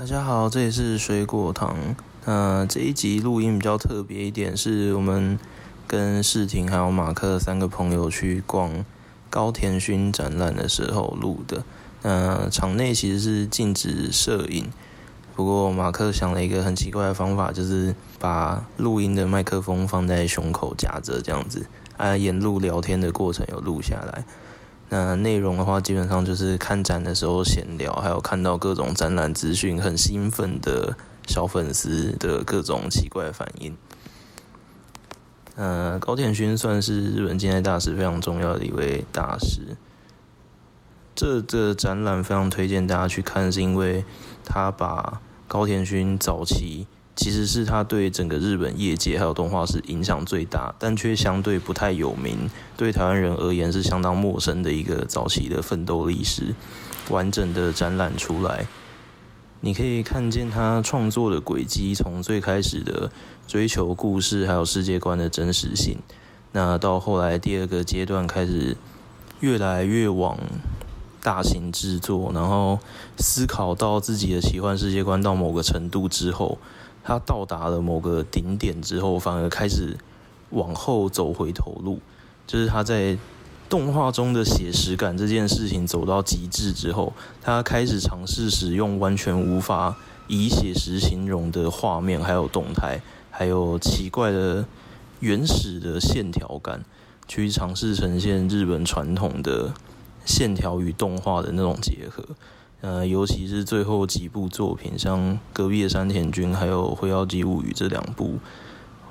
大家好，这里是水果糖。那这一集录音比较特别一点，是我们跟世廷还有马克三个朋友去逛高田勋展览的时候录的。那场内其实是禁止摄影，不过马克想了一个很奇怪的方法，就是把录音的麦克风放在胸口夹着这样子，啊，沿路聊天的过程有录下来。那内容的话，基本上就是看展的时候闲聊，还有看到各种展览资讯，很兴奋的小粉丝的各种奇怪反应。呃，高田勋算是日本近代大师非常重要的一位大师。这个展览非常推荐大家去看，是因为他把高田勋早期。其实是他对整个日本业界还有动画是影响最大，但却相对不太有名，对台湾人而言是相当陌生的一个早期的奋斗历史，完整的展览出来。你可以看见他创作的轨迹，从最开始的追求故事还有世界观的真实性，那到后来第二个阶段开始越来越往大型制作，然后思考到自己的奇幻世界观到某个程度之后。他到达了某个顶点之后，反而开始往后走回头路，就是他在动画中的写实感这件事情走到极致之后，他开始尝试使用完全无法以写实形容的画面，还有动态，还有奇怪的原始的线条感，去尝试呈现日本传统的线条与动画的那种结合。呃，尤其是最后几部作品，像隔壁的山田君还有《辉耀姬物语》这两部，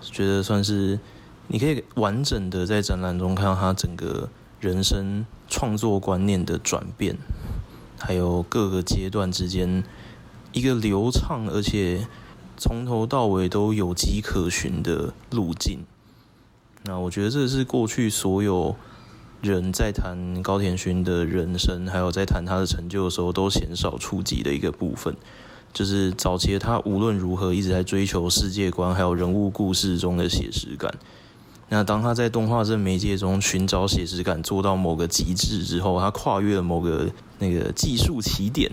觉得算是你可以完整的在展览中看到他整个人生创作观念的转变，还有各个阶段之间一个流畅而且从头到尾都有迹可循的路径。那我觉得这是过去所有。人在谈高田勋的人生，还有在谈他的成就的时候，都鲜少触及的一个部分，就是早期的他无论如何一直在追求世界观，还有人物故事中的写实感。那当他在动画这媒介中寻找写实感，做到某个极致之后，他跨越了某个那个技术起点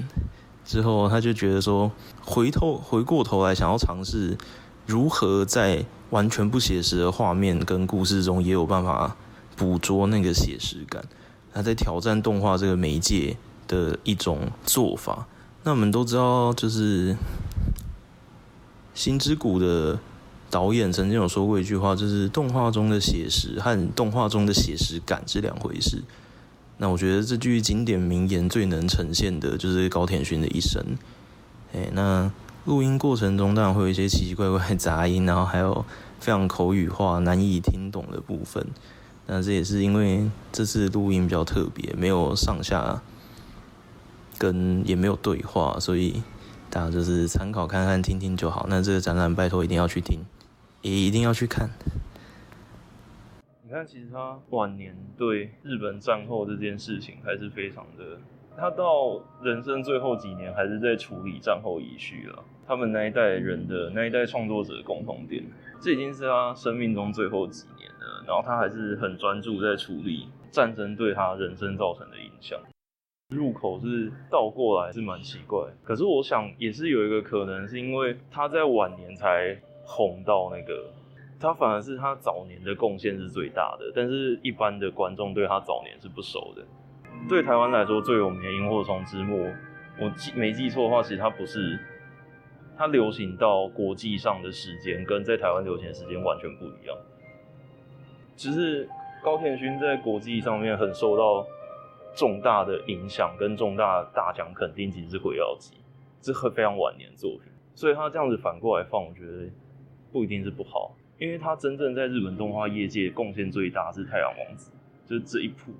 之后，他就觉得说，回头回过头来想要尝试如何在完全不写实的画面跟故事中也有办法。捕捉那个写实感，他在挑战动画这个媒介的一种做法。那我们都知道，就是《星之谷》的导演曾经有说过一句话，就是动画中的写实和动画中的写实感是两回事。那我觉得这句经典名言最能呈现的就是高田勋的一生。哎，那录音过程中当然会有一些奇奇怪怪的杂音，然后还有非常口语化、难以听懂的部分。那这也是因为这次录音比较特别，没有上下跟也没有对话，所以大家就是参考看看、听听就好。那这个展览拜托一定要去听，也一定要去看。你看，其实他晚年对日本战后这件事情还是非常的，他到人生最后几年还是在处理战后遗绪了。他们那一代人的那一代创作者的共同点，这已经是他生命中最后几年。然后他还是很专注在处理战争对他人生造成的影响。入口是倒过来是蛮奇怪，可是我想也是有一个可能，是因为他在晚年才红到那个，他反而是他早年的贡献是最大的，但是一般的观众对他早年是不熟的。对台湾来说最有名的《萤火虫之墓》，我记没记错的话，其实它不是，它流行到国际上的时间跟在台湾流行的时间完全不一样。只是高田勋在国际上面很受到重大的影响，跟重大大奖肯定，其实是《辉耀姬》，这是非常晚年的作品，所以他这样子反过来放，我觉得不一定是不好，因为他真正在日本动画业界贡献最大是《太阳王子》，就是这一部，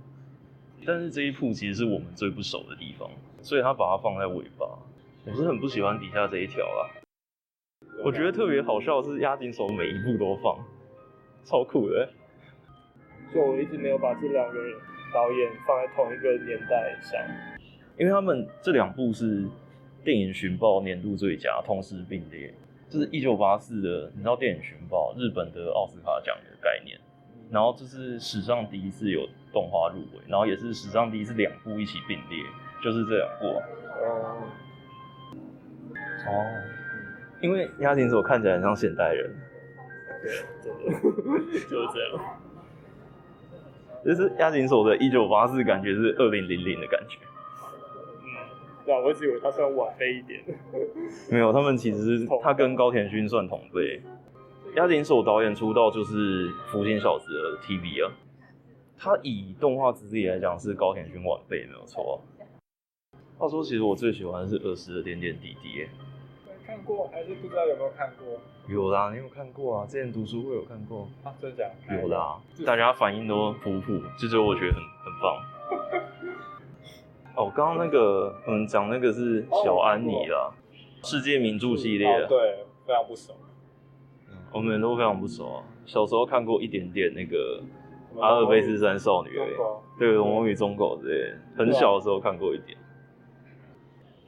但是这一部其实是我们最不熟的地方，所以他把它放在尾巴，我是很不喜欢底下这一条啦。我觉得特别好笑是押井守每一部都放，超酷的。就我一直没有把这两个人导演放在同一个年代上，因为他们这两部是电影寻报年度最佳，同时并列。就是一九八四的，你知道电影寻报日本的奥斯卡奖的概念，然后这是史上第一次有动画入围，然后也是史上第一次两部一起并列，就是这两部。哦，哦，因为押井守看起来很像现代人。对，真的 就是这样。就是押井守的《一九八四》感觉是二零零零的感觉。嗯，对啊，我一直以为他算晚辈一点。没有，他们其实是他跟高田勋算同辈。押井守导演出道就是《福星小子》的 TV 啊。他以动画资历来讲是高田勋晚辈，没有错。话说，其实我最喜欢的是儿时的点点滴滴。看过还是不知道有没有看过？有啦，你有看过啊？之前读书会有看过啊？真的假的？有啦，大家反应都普普，这就我觉得很很棒。哦，刚刚那个嗯，讲那个是小安妮啦，世界名著系列，哦，对，非常不熟。我们都非常不熟啊，小时候看过一点点那个阿尔卑斯山少女，对，龙猫与忠狗之类，很小的时候看过一点。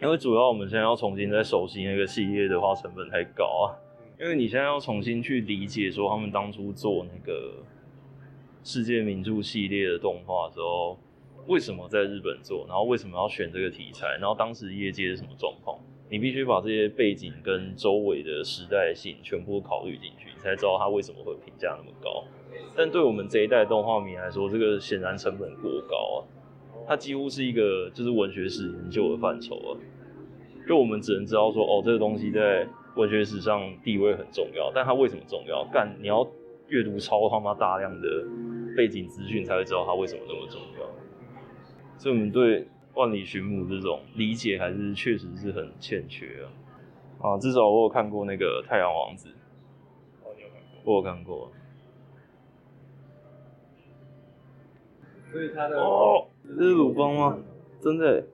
因为主要我们现在要重新再熟悉那个系列的话，成本太高啊。因为你现在要重新去理解说他们当初做那个世界名著系列的动画的时候，为什么在日本做，然后为什么要选这个题材，然后当时业界是什么状况，你必须把这些背景跟周围的时代性全部考虑进去，你才知道它为什么会评价那么高。但对我们这一代动画迷来说，这个显然成本过高啊。它几乎是一个就是文学史研究的范畴啊，就我们只能知道说，哦，这个东西在文学史上地位很重要，但它为什么重要？干，你要阅读超他妈大量的背景资讯才会知道它为什么那么重要。所以我们对万里寻母这种理解还是确实是很欠缺啊。啊，至少我有看过那个太阳王子，哦，你有看过？我有看过。所以他的哦，这是鲁邦吗？真的？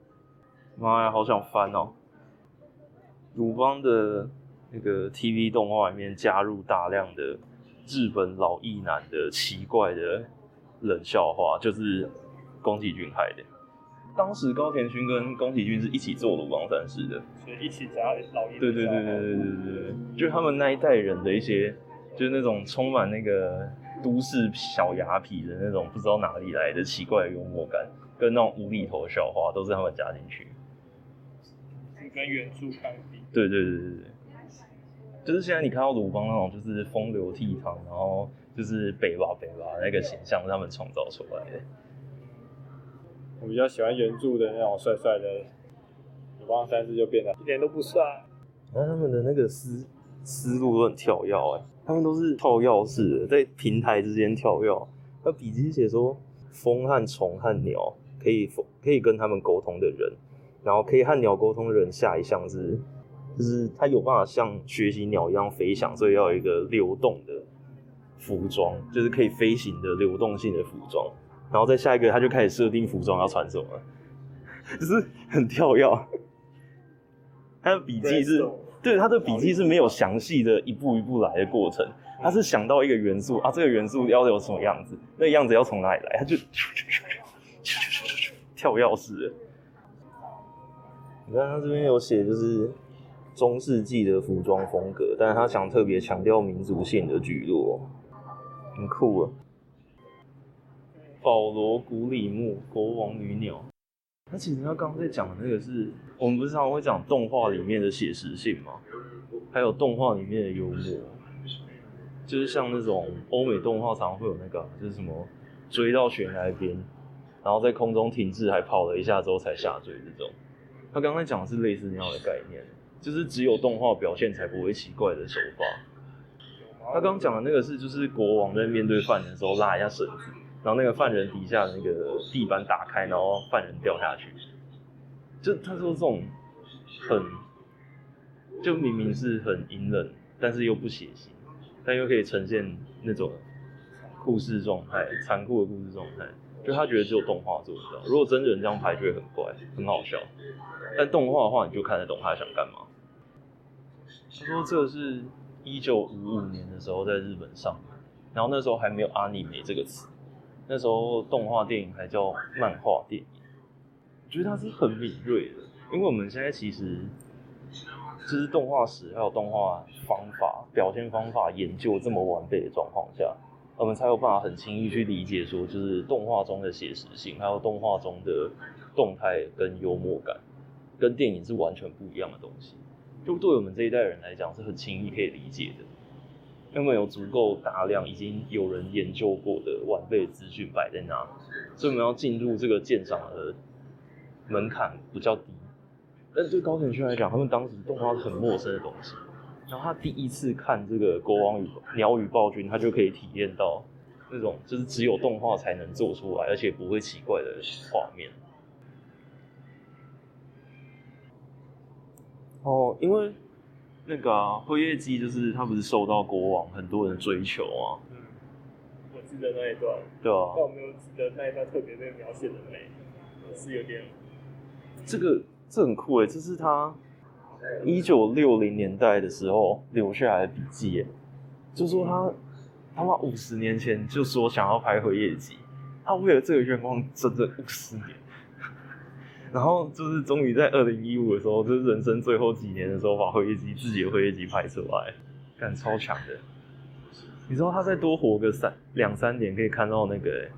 妈呀，好想翻哦！鲁邦的那个 TV 动画里面加入大量的日本老艺男的奇怪的冷笑话，就是宫崎骏拍的。当时高田勋跟宫崎骏是一起做鲁邦三世的，所以一起加老役。对对对对对对对，就他们那一代人的一些，就是那种充满那个。都市小雅痞的那种不知道哪里来的奇怪的幽默感，跟那种无厘头的笑话，都是他们加进去。跟原著相比，对对对对对，就是现在你看到鲁邦那种就是风流倜傥，然后就是北吧北吧那个形象，他们创造出来的。我比较喜欢原著的那种帅帅的鲁邦三世，就变得一点都不帅。那他们的那个思思路都很跳跃哎。他们都是跳跃式的，在平台之间跳跃。那笔记写说，风和虫和鸟可以可以跟他们沟通的人，然后可以和鸟沟通的人下一项是，就是他有办法像学习鸟一样飞翔，所以要有一个流动的服装，就是可以飞行的流动性的服装。然后再下一个，他就开始设定服装要穿什么，就是很跳跃。他的笔记是。对，他的笔记是没有详细的一步一步来的过程，他是想到一个元素啊，这个元素要有什么样子，那个样子要从哪里来，他就跳钥匙。你看他这边有写，就是中世纪的服装风格，但是他想特别强调民族性的聚落，很酷啊。保罗·古里木，国王与鸟。他其实他刚刚在讲的那个是，我们不是常常会讲动画里面的写实性吗？还有动画里面的幽默，就是像那种欧美动画常常会有那个，就是什么追到悬崖边，然后在空中停滞，还跑了一下之后才下坠这种。他刚才讲的是类似那样的概念，就是只有动画表现才不会奇怪的手法。他刚刚讲的那个是，就是国王在面对犯人的时候拉一下绳子。然后那个犯人底下那个地板打开，然后犯人掉下去。就他说这种很，就明明是很隐忍，但是又不血腥，但又可以呈现那种故事状态，残酷的故事状态。就他觉得只有动画做得到，如果真人这样拍就会很怪，很好笑。但动画的话，你就看得懂他想干嘛。他说这是一九五五年的时候在日本上，然后那时候还没有阿尼梅这个词。那时候动画电影还叫漫画电影，我觉得它是很敏锐的，因为我们现在其实就是动画史还有动画方法、表现方法研究这么完备的状况下，我们才有办法很轻易去理解说，就是动画中的写实性，还有动画中的动态跟幽默感，跟电影是完全不一样的东西。就对我们这一代人来讲是很轻易可以理解的，因为有足够大量已经有人研究过的完备资讯摆在那，所以我们要进入这个鉴赏的门槛比较低。但是对高田勋来讲，他们当时动画是很陌生的东西，然后他第一次看这个《国王与鸟与暴君》，他就可以体验到那种就是只有动画才能做出来，而且不会奇怪的画面。哦，因为那个啊，辉夜姬就是他不是受到国王很多人追求啊。嗯，我记得那一段。对啊。但我没有记得那一段特别被描写的美，是有点。这个这很酷诶，这是他一九六零年代的时候留下来的笔记诶，就说他他妈五十年前就说想要拍回夜姬，他为了这个愿望整整五十年。然后就是终于在二零一五的时候，就是人生最后几年的时候，把回夜姬自己的回夜姬拍出来，感超强的。你知道他再多活个三两三年，可以看到那个，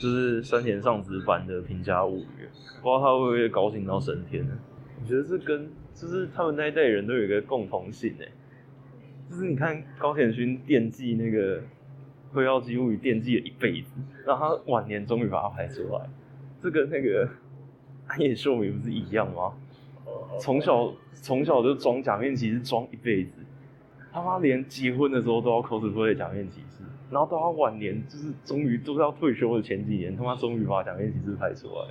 就是山田尚子版的《平家物语》，不知道他会不会高兴到升天呢？我觉得这跟就是他们那一代人都有一个共同性诶，就是你看高田勋惦记那个辉耀姬物语惦记了一辈子，然后他晚年终于把它拍出来，这跟那个。安野秀明不是一样吗？从小从小就装假面骑士装一辈子，他妈连结婚的时候都要 cosplay 假面骑士，然后到他晚年就是终于都是要退休的前几年，他妈终于把假面骑士拍出来。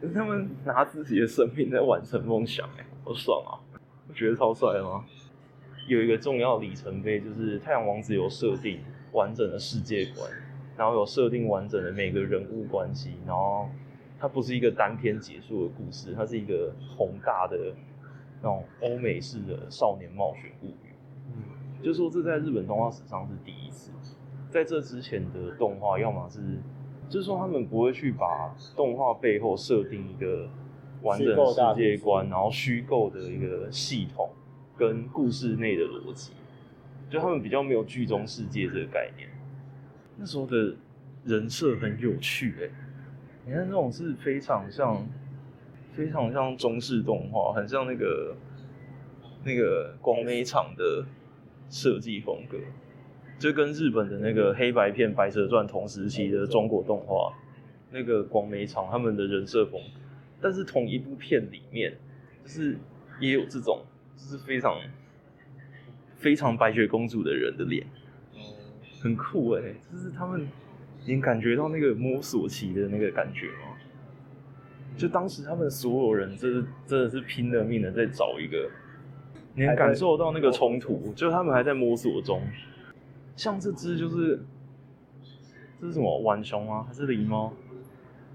可是他们拿自己的生命在完成梦想，哎，好爽啊！我觉得超帅的吗？有一个重要里程碑，就是太阳王子有设定完整的世界观，然后有设定完整的每个人物关系，然后。它不是一个单篇结束的故事，它是一个宏大的那种欧美式的少年冒险物语。嗯，就是说这在日本动画史上是第一次。在这之前的动画，要么是，就是说他们不会去把动画背后设定一个完整的世界观，然后虚构的一个系统跟故事内的逻辑，就他们比较没有剧中世界这个概念。那时候的人设很有趣，欸，你看这种是非常像，非常像中式动画，很像那个那个广美厂的设计风格，就跟日本的那个黑白片《白蛇传》同时期的中国动画，那个广美厂他们的人设风，但是同一部片里面，就是也有这种，就是非常非常白雪公主的人的脸，很酷哎、欸，就是他们。你感觉到那个摸索期的那个感觉吗？就当时他们所有人，真的真的是拼了命的在找一个，你能感受到那个冲突，就他们还在摸索中。像这只就是，这是什么浣熊吗？还是狸猫？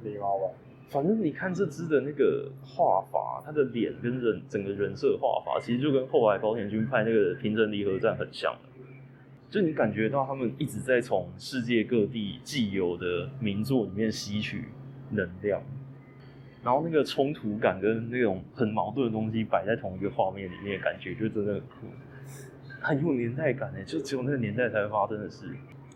狸猫吧。反正你看这只的那个画法，它的脸跟人整个人设画法，其实就跟后来高田君拍那个《平成离合战》很像。就你感觉到他们一直在从世界各地既有的名作里面吸取能量，然后那个冲突感跟那种很矛盾的东西摆在同一个画面里面，感觉就真的很酷，很有年代感诶，就只有那个年代才会发生的事。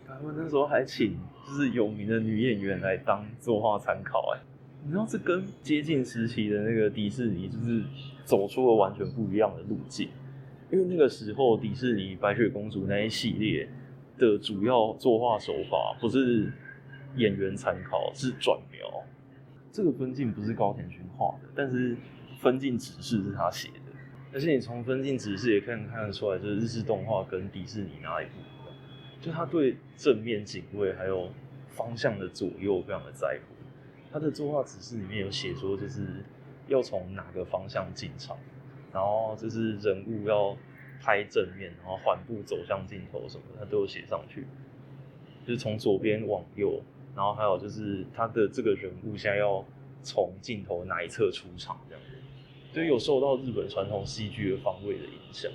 他们那时候还请就是有名的女演员来当作画参考诶，你知道这跟接近时期的那个迪士尼就是走出了完全不一样的路径。因为那个时候，迪士尼白雪公主那一系列的主要作画手法不是演员参考，是转描。这个分镜不是高田勋画的，但是分镜指示是他写的。而且你从分镜指示也可以看得出来，就是日式动画跟迪士尼哪里不一样。就他对正面景位还有方向的左右非常的在乎。他的作画指示里面有写说，就是要从哪个方向进场。然后就是人物要拍正面，然后缓步走向镜头什么，他都有写上去。就是从左边往右，然后还有就是他的这个人物现在要从镜头哪一侧出场，这样，所以有受到日本传统戏剧的方位的影响。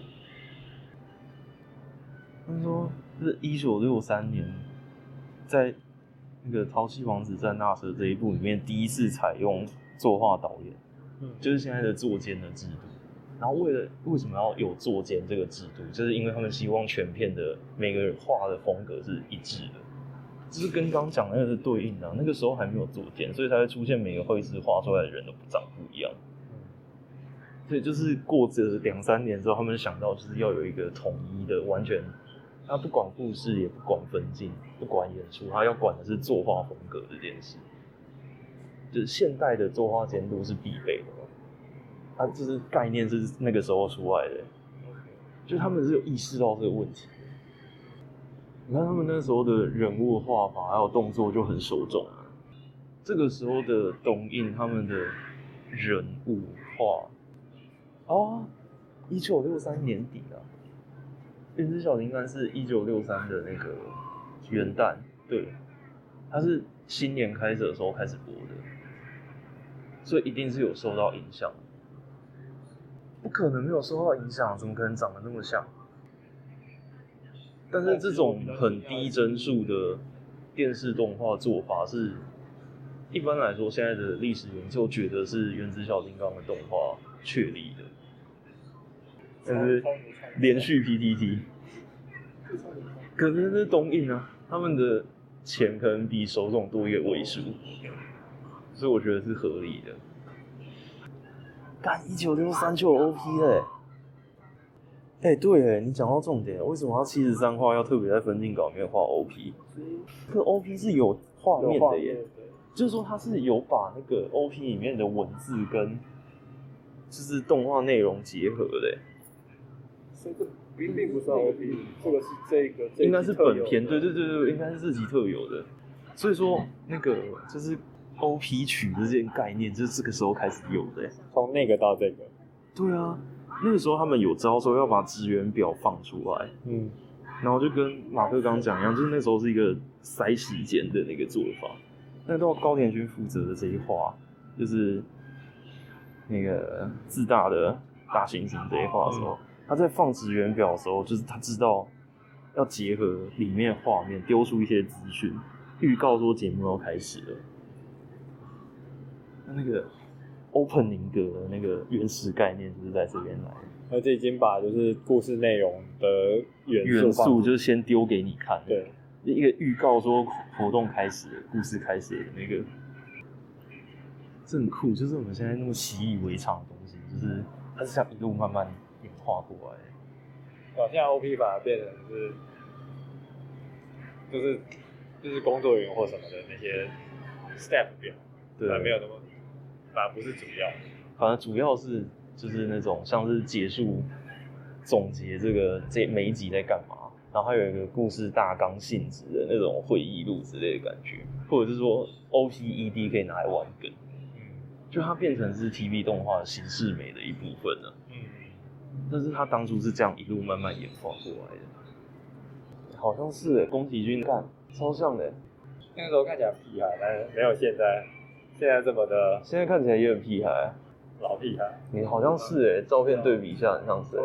他们说，是一九六三年，在那个《淘气王子战纳蛇》这一部里面，第一次采用作画导演，嗯，就是现在的作监的制度。然后为了为什么要有作监这个制度，就是因为他们希望全片的每个人画的风格是一致的，就是跟刚刚讲的那个是对应的。那个时候还没有作监，所以才会出现每个绘师画出来的人都不长不一样。对，就是过这两三年之后，他们想到就是要有一个统一的，完全他不管故事，也不管分镜，不管演出，他要管的是作画风格这件事。就是现代的作画监督是必备的，他就是概念是那个时候出来的，就他们是有意识到这个问题。你看他们那时候的人物画法还有动作就很手重啊。这个时候的东映他们的人物画，哦，一九六三年底啊，《原子小金刚》是一九六三的那个元旦，对，它是新年开始的时候开始播的。所以一定是有受到影响，不可能没有受到影响，怎么可能长得那么像？但是这种很低帧数的电视动画做法是，一般来说现在的历史研究觉得是《原子小金刚》的动画确立的，就是连续 PTT，可是是东映啊，他们的钱可能比手塚多一个位数。所以我觉得是合理的。干一九六三就有 OP 嘞，哎、欸，对哎，你讲到重点，为什么他七十三画要特别在分镜稿里面画 OP？这个 OP 是有画面的耶，就是说他是有把那个 OP 里面的文字跟就是动画内容结合的。所以这并并不是 OP，这个是这个，这应该是本片，对对对对，应该是自己特有的。所以说那个就是。O P 曲的这件概念，就是这个时候开始有的。从那个到这个，对啊，那个时候他们有招说要把职员表放出来，嗯，然后就跟马克刚讲一样，就是那时候是一个塞时间的那个做法。那到高田勋负责的这一话，就是那个自大的大猩猩这一话的时候，他在放职员表的时候，就是他知道要结合里面画面，丢出一些资讯，预告说节目要开始了。那个 opening 的那个原始概念就是在这边来，而且已经把就是故事内容的元素，元素就是先丢给你看，对，一个预告说活动开始了，故事开始了的那个，这很酷，就是我们现在那么习以为常的东西，就是它是像一路慢慢演化过来的。哦，现在 OP 反而变成是，就是就是工作人员或什么的那些 step 表，对，没有那么。反而不是主要，反正主要是就是那种像是结束总结这个这每一集在干嘛，然后还有一个故事大纲性质的那种会议录之类的感觉，或者是说 OPED 可以拿来玩梗，嗯，就它变成是 TV 动画形式美的一部分了，嗯，但是他当初是这样一路慢慢演化过来的，好像是宫崎骏干超像的，那个时候看起来屁孩，但是没有现在。现在这么的，现在看起来也很屁孩，老屁孩。你好像是哎、欸，照片对比一下，很像是、欸。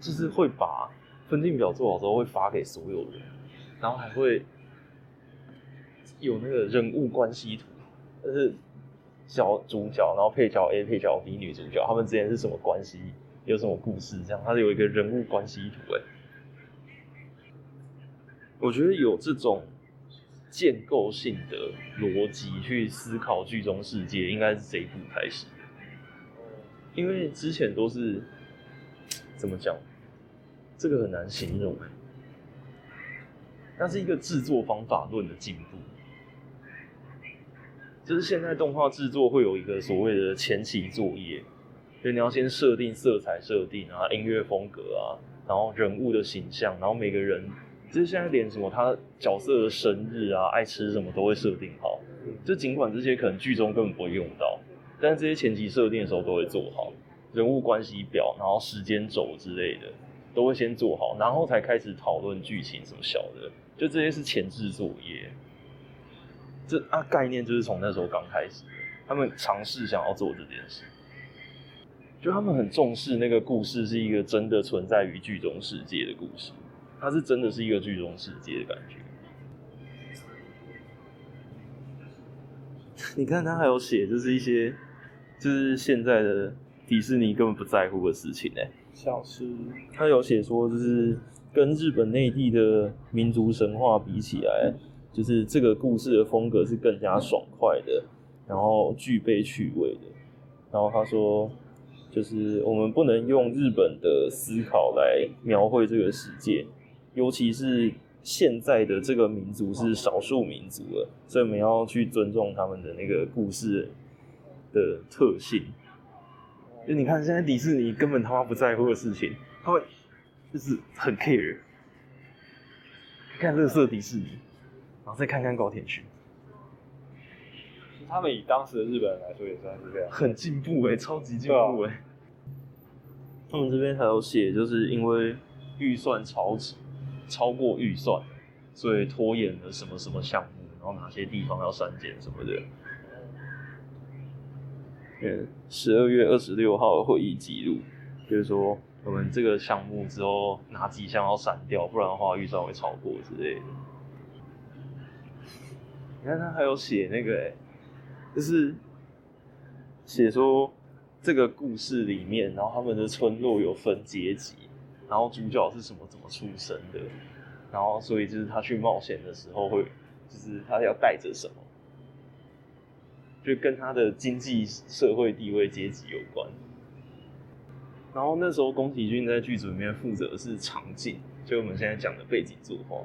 就是会把分镜表做好之后会发给所有人，然后还会有那个人物关系图，就是小主角，然后配角 A、配角 B、女主角他们之间是什么关系，有什么故事，这样，它是有一个人物关系图哎。我觉得有这种。建构性的逻辑去思考剧中世界，应该是这一部开始。因为之前都是怎么讲？这个很难形容哎。那是一个制作方法论的进步，就是现在动画制作会有一个所谓的前期作业，就你要先设定色彩设定啊，音乐风格啊，然后人物的形象，然后每个人。其实现在连什么他角色的生日啊、爱吃什么都会设定好，就尽管这些可能剧中根本不会用到，但是这些前期设定的时候都会做好，人物关系表，然后时间轴之类的都会先做好，然后才开始讨论剧情什么小的，就这些是前置作业。这啊概念就是从那时候刚开始，他们尝试想要做这件事，就他们很重视那个故事是一个真的存在于剧中世界的故事。它是真的是一个剧中世界的感觉。你看，他还有写，就是一些，就是现在的迪士尼根本不在乎的事情呢。像是他有写说，就是跟日本内地的民族神话比起来，就是这个故事的风格是更加爽快的，然后具备趣味的。然后他说。就是我们不能用日本的思考来描绘这个世界，尤其是现在的这个民族是少数民族了，所以我们要去尊重他们的那个故事的特性。就你看，现在迪士尼根本他妈不在乎的事情，他会就是很 care。看乐色迪士尼，然后再看看高田勋。他们以当时的日本人来说，也算是这样，很进步哎、欸，超级进步哎、欸。他们这边还有写，就是因为预算超支，超过预算，所以拖延了什么什么项目，然后哪些地方要删减什么的。嗯，十二月二十六号的会议记录，就是说我们这个项目之后哪几项要删掉，不然的话预算会超过之类的。你看他还有写那个哎、就是写说这个故事里面，然后他们的村落有分阶级，然后主角是什么怎么出生的，然后所以就是他去冒险的时候会，就是他要带着什么，就跟他的经济社会地位阶级有关。然后那时候宫崎骏在剧组里面负责的是场景，就我们现在讲的背景作画。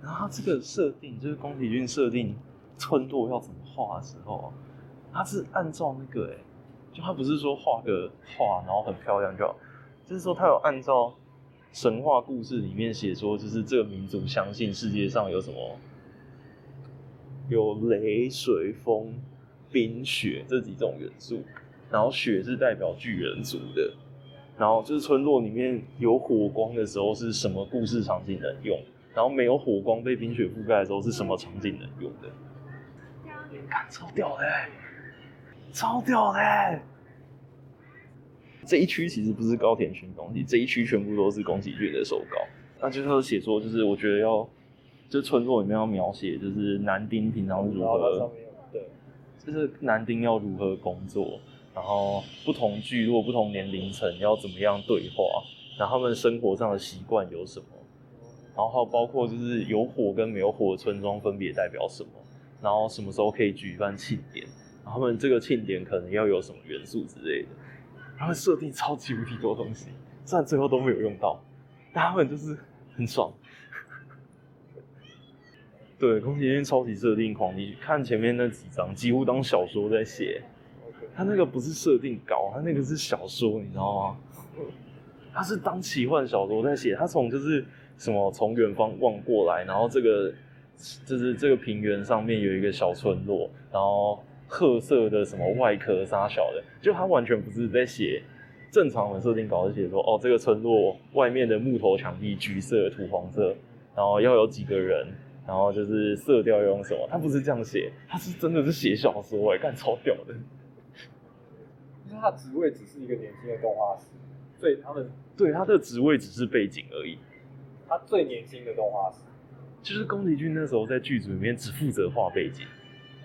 然后他这个设定就是宫崎骏设定村落要怎么画的时候，他是按照那个哎、就他不是说画个画然后很漂亮就好，就是说他有按照神话故事里面写说，就是这个民族相信世界上有什么，有雷、水、风、冰、雪这几种元素，然后雪是代表巨人族的，然后就是村落里面有火光的时候是什么故事场景能用，然后没有火光被冰雪覆盖的时候是什么场景能用的。看，超屌的，超屌的！这一区其实不是高田勋东西，这一区全部都是宫崎骏的手稿。那就是写说，就是我觉得要，就村落里面要描写，就是男丁平常如何，对，就是男丁要如何工作，然后不同聚落、不同年龄层要怎么样对话，然后他们生活上的习惯有什么，然后还有包括就是有火跟没有火的村庄分别代表什么。然后什么时候可以举办庆典？他们这个庆典可能要有什么元素之类的。他们设定超级无敌多东西，虽然最后都没有用到，但他们就是很爽。对，宫崎骏超级设定狂，你看前面那几章，几乎当小说在写。他那个不是设定稿，他那个是小说，你知道吗？他是当奇幻小说在写。他从就是什么从远方望过来，然后这个。就是这个平原上面有一个小村落，然后褐色的什么外壳啥小的，就他完全不是在写正常的设定稿，是写说哦，这个村落外面的木头墙壁橘色、土黄色，然后要有几个人，然后就是色调要用什么，他不是这样写，他是真的是写小说哎，干超屌的。就是他职位只是一个年轻的动画师，所以他们对他的职位只是背景而已，他最年轻的动画师。就是宫崎骏那时候在剧组里面只负责画背景，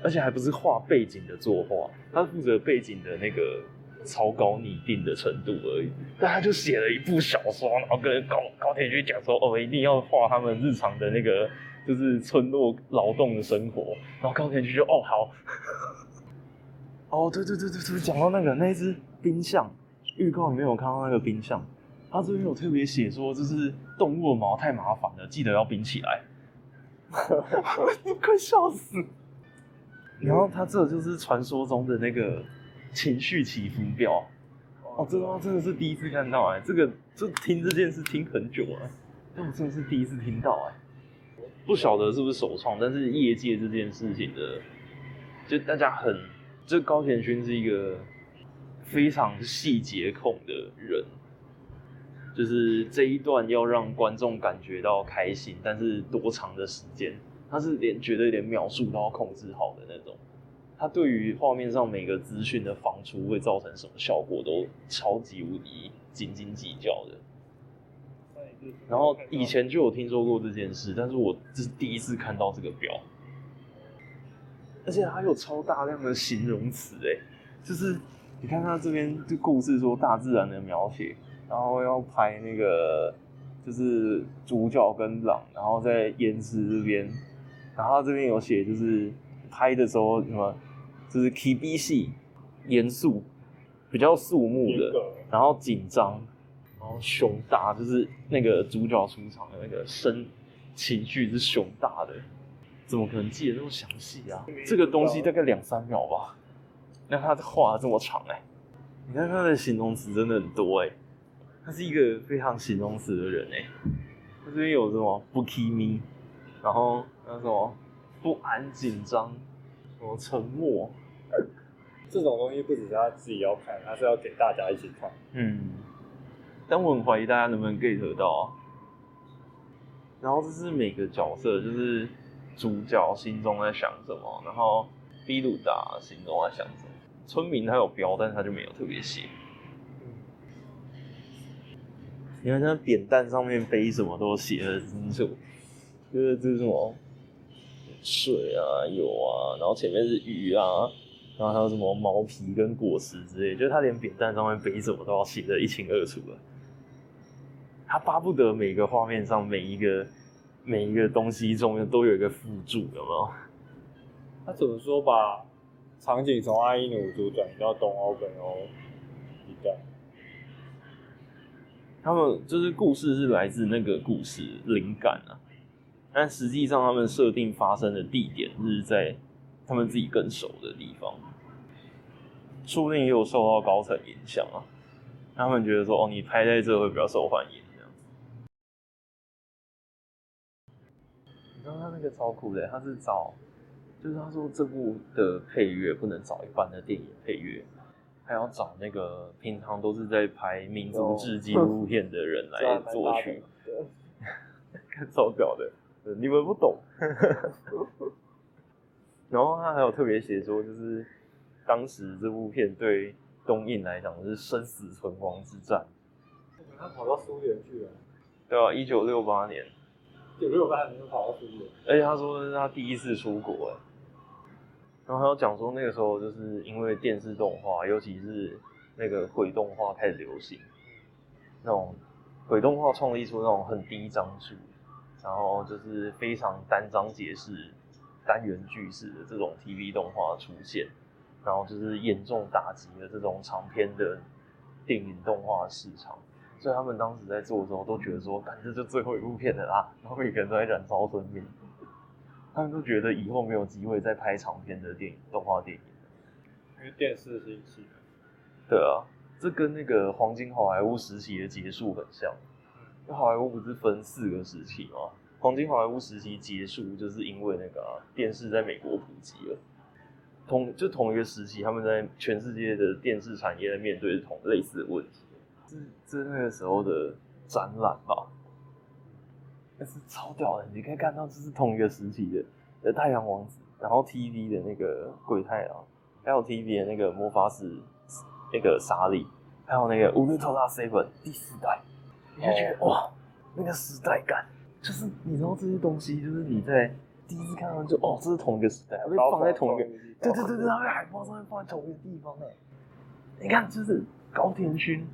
而且还不是画背景的作画，他负责背景的那个草稿拟定的程度而已。但他就写了一部小说，然后跟高高田勋讲说：“哦，一定要画他们日常的那个就是村落劳动的生活。”然后高田勋就：“哦，好。”哦，对对对对对，讲到那个那一只冰象，预告里面有看到那个冰象，他这边有特别写说，就是动物的毛太麻烦了，记得要冰起来。你 快笑死！然后他这就是传说中的那个情绪起伏表哦，这个话真的是第一次看到哎，这个这听这件事听很久了，但我真的是第一次听到哎，不晓得是不是首创，但是业界这件事情的，就大家很，就高田勋是一个非常细节控的人。就是这一段要让观众感觉到开心，但是多长的时间，他是连绝对连秒数都要控制好的那种。他对于画面上每个资讯的放出会造成什么效果都超级无敌斤斤计较的。然后以前就有听说过这件事，但是我这是第一次看到这个表，而且还有超大量的形容词哎，就是你看他这边就故事说大自然的描写。然后要拍那个，就是主角跟狼，然后在岩石这边，然后这边有写，就是拍的时候什么，就是 Kibishi 严肃，比较肃穆的，然后紧张，然后胸大，就是那个主角出场的那个声情绪是胸大的，怎么可能记得那么详细啊？这个东西大概两三秒吧，那他画这么长哎、欸，你看他的形容词真的很多哎、欸，他是一个非常形容词的人哎、欸，他这边有什么不气咪，然后那什么不安紧张，什么沉默。这种东西不只是他自己要看，他是要给大家一起看。嗯，但我很怀疑大家能不能 get 到啊。然后这是每个角色，就是主角心中在想什么，然后比鲁达心中在想什么。村民他有标，但是他就没有特别写。你看他扁担上面背什么都写得很清楚，就是这是什么水啊、有啊，然后前面是鱼啊。然后还有什么毛皮跟果实之类，就是他连扁担上面背什么都要写得一清二楚了。他巴不得每个画面上每一个每一个东西中间都有一个附注，有没有？他怎么说把场景从阿伊努族转移到东欧、北欧一带？他们就是故事是来自那个故事灵感啊，但实际上他们设定发生的地点是在他们自己更熟的地方。说不定也有受到高层影响啊，他们觉得说哦，你拍在这会比较受欢迎这样。你知道他那个超酷的，他是找，就是他说这部的配乐不能找一般的电影配乐，还要找那个平常都是在拍民族志纪录片的人来作曲，看超屌的，你们不懂。然后他还有特别写说就是。当时这部片对东映来讲是生死存亡之战。他跑到苏联去了。对啊，一九六八年。一九六八年就跑到苏联。而且他说是他第一次出国，然后还有讲说那个时候就是因为电视动画，尤其是那个鬼动画开始流行，那种鬼动画创立出那种很低张数，然后就是非常单章节式、单元剧式的这种 TV 动画出现。然后就是严重打击了这种长篇的电影动画市场，所以他们当时在做的时候都觉得说，反正就最后一部片了啦，然后每个人都在燃烧生命，他们都觉得以后没有机会再拍长篇的电影动画电影了，因为电视兴起。对啊，这跟那个黄金好莱坞时期的结束很像，好莱坞不是分四个时期吗？黄金好莱坞时期结束就是因为那个、啊、电视在美国普及了。同就同一个时期，他们在全世界的电视产业在面对同类似的问题。这这是那个时候的展览吧？但是超屌的，你可以看到这是同一个时期的的太阳王子，然后 TV 的那个鬼太郎，还有 TV 的那个魔法使那个莎莉，还有那个乌鲁特拉 seven 第四代，你就觉得哇，那个时代感，就是你知道这些东西，就是你在。第一次看到就哦，这是同一个时代，被放在同一个，对对对对，它被海报上面放在同一个地方哎。你看，就是高田勋，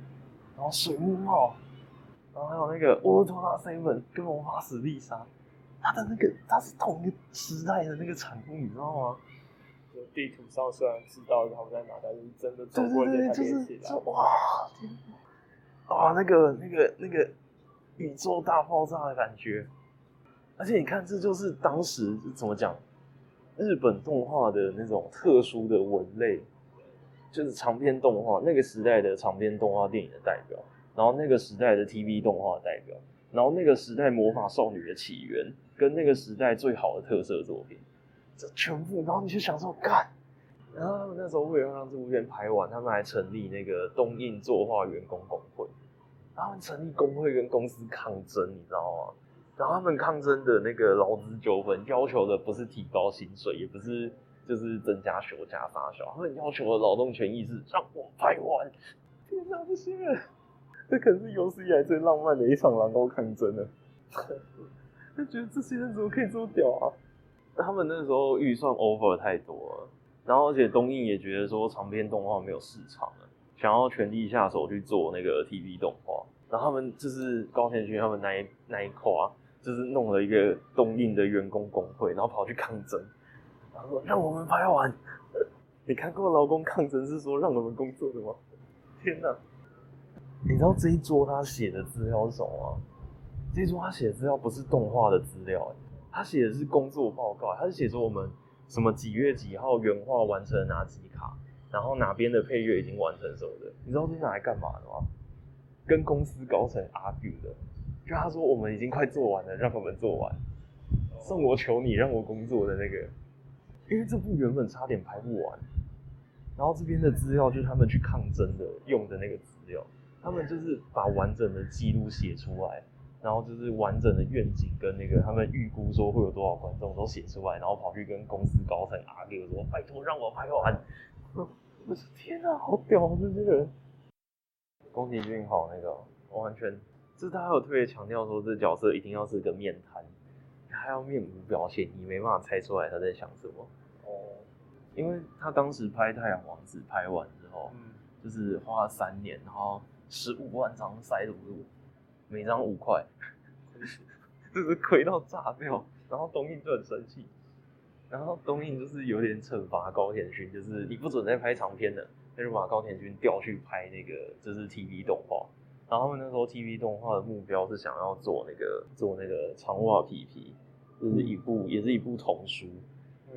然后水木茂，然后还有那个乌托拉 seven 跟魔法史丽莎，它的那个它是同一个时代的那个产物，你知道吗？就地图上虽然知道他们在哪，但是真的走过对对对，就是就哇天啊，那个那个那个宇宙大爆炸的感觉。而且你看，这就是当时怎么讲，日本动画的那种特殊的文类，就是长篇动画那个时代的长篇动画电影的代表，然后那个时代的 TV 动画代表，然后那个时代魔法少女的起源，跟那个时代最好的特色作品，这全部，然后你就想说，干，然后他们那时候为了让这部片拍完，他们还成立那个东映作画员工工会，他们成立工会跟公司抗争，你知道吗？然后他们抗争的那个劳资纠纷，要求的不是提高薪水，也不是就是增加休假发小，他们要求的劳动权益是让我拍完。天哪，这些人，这可是有史以来最浪漫的一场劳工抗争了。他觉得这些人怎么可以这么屌啊？他们那时候预算 over 太多了，然后而且东映也觉得说长篇动画没有市场，想要全力下手去做那个 TV 动画，然后他们就是高田勋他们那一那一块。就是弄了一个东映的员工工会，然后跑去抗争，然后说让我们拍完。你看过劳工抗争是说让我们工作的吗？天哪！你知道这一桌他写的资料是什么吗？这一桌他写的资料不是动画的资料，他写的是工作报告，他是写说我们什么几月几号原画完成了哪几卡，然后哪边的配乐已经完成什么的。你知道这是拿来干嘛的吗？跟公司高层 argue 的，就他说我们已经快做完了，让我们做完，送我求你让我工作的那个，因为这部原本差点拍不完。然后这边的资料就是他们去抗争的用的那个资料，他们就是把完整的记录写出来，然后就是完整的愿景跟那个他们预估说会有多少观众都写出来，然后跑去跟公司高层 argue 说拜托让我拍完。我说天哪，好屌啊这些人！宫崎骏好那个，我完全就是他有特别强调说这角色一定要是个面瘫，他要面无表情，你没办法猜出来他在想什么。哦因为他当时拍《太阳王子》拍完之后，嗯、就是花了三年，然后十五万张塞入入，每张五块，就是亏到炸掉。然后东映就很生气，然后东映就是有点惩罚高田勋，就是你不准再拍长片了，他就把高田勋调去拍那个就是 TV 动画。然后他们那时候 TV 动画的目标是想要做那个做那个长袜皮皮，就是一部、嗯、也是一部童书。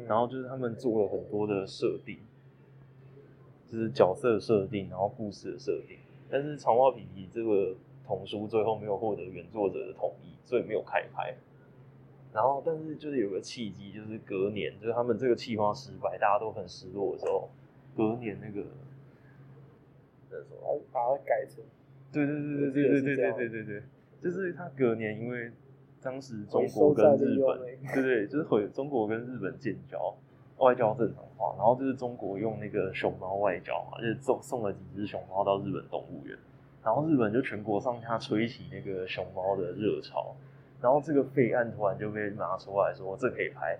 然后就是他们做了很多的设定，就是角色设定，然后故事的设定。但是长袜皮皮这个童书最后没有获得原作者的同意，所以没有开拍。然后，但是就是有个契机，就是隔年，就是他们这个企划失败，大家都很失落的时候，隔年那个那时候把它改成，对对对对对对对对对对对，就是他隔年因为。当时中国跟日本，对对，就是回中国跟日本建交，外交正常化，然后就是中国用那个熊猫外交嘛，就是送送了几只熊猫到日本动物园，然后日本就全国上下吹起那个熊猫的热潮，然后这个废案突然就被拿出来说这可以拍，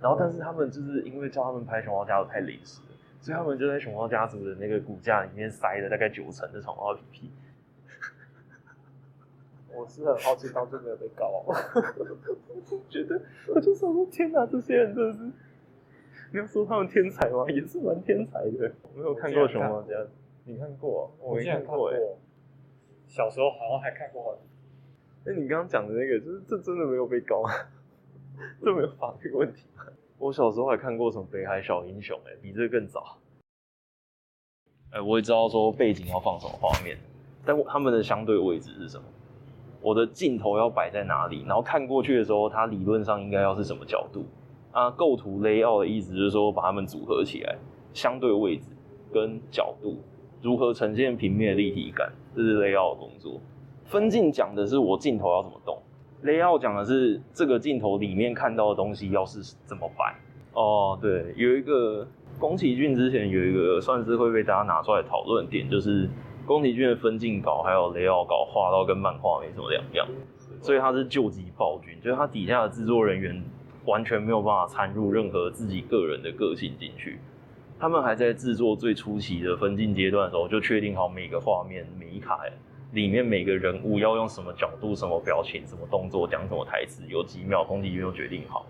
然后但是他们就是因为叫他们拍熊猫家族太临时了，所以他们就在熊猫家族的那个骨架里面塞了大概九成的长袜皮皮。我是很好奇，当初没有被告。我觉得，我就想说，天哪，这些人真的是，你要说他们天才吗？也是蛮天才的。我没有看过《熊猫家》，你看过？我没看过哎。小时候好像还看过。哎，你刚刚讲的那个，就是这真的没有被告，这没有法律问题。我小时候还看过什么《北海小英雄》？哎，比这个更早。哎，我也知道说背景要放什么画面，但他们的相对位置是什么？我的镜头要摆在哪里？然后看过去的时候，它理论上应该要是什么角度？啊，构图 layout 的意思就是说把它们组合起来，相对位置跟角度如何呈现平面立体感，这是 layout 的工作。分镜讲的是我镜头要怎么动，layout 讲的是这个镜头里面看到的东西要是怎么摆。哦，对，有一个宫崎骏之前有一个算是会被大家拿出来讨论点，就是。宫崎骏的分镜稿还有雷奥稿画到跟漫画没什么两样，所以他是救急暴君，就是他底下的制作人员完全没有办法掺入任何自己个人的个性进去。他们还在制作最初期的分镜阶段的时候，就确定好每个画面每一卡里面每个人物要用什么角度、什么表情、什么动作、讲什么台词，有几秒宫崎骏都决定好，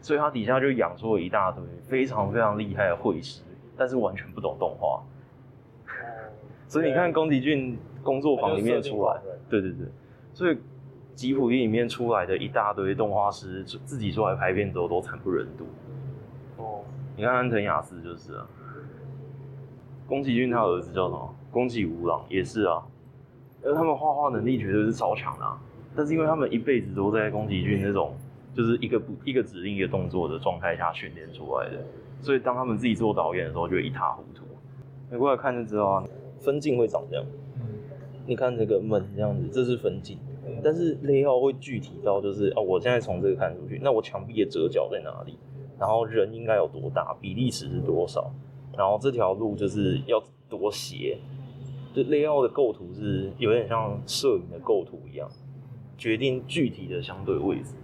所以他底下就养出了一大堆非常非常厉害的绘师，但是完全不懂动画。所以你看宫崎骏工作坊里面出来，对对对，所以吉卜力里面出来的一大堆动画师自己出来拍片之后都惨不忍睹。哦，你看安藤雅思就是啊，宫崎骏他儿子叫什么？宫崎吾朗也是啊，而他们画画能力绝对是超强的啊，但是因为他们一辈子都在宫崎骏那种就是一个不一个指令一个动作的状态下训练出来的，所以当他们自己做导演的时候就一塌糊涂。你过来看就知道啊。分镜会长这样，你看这个门这样子，这是分镜，但是 layout 会具体到就是哦，我现在从这个看出去，那我墙壁的折角在哪里？然后人应该有多大？比例尺是多少？然后这条路就是要多斜？就 layout 的构图是有点像摄影的构图一样，决定具体的相对位置。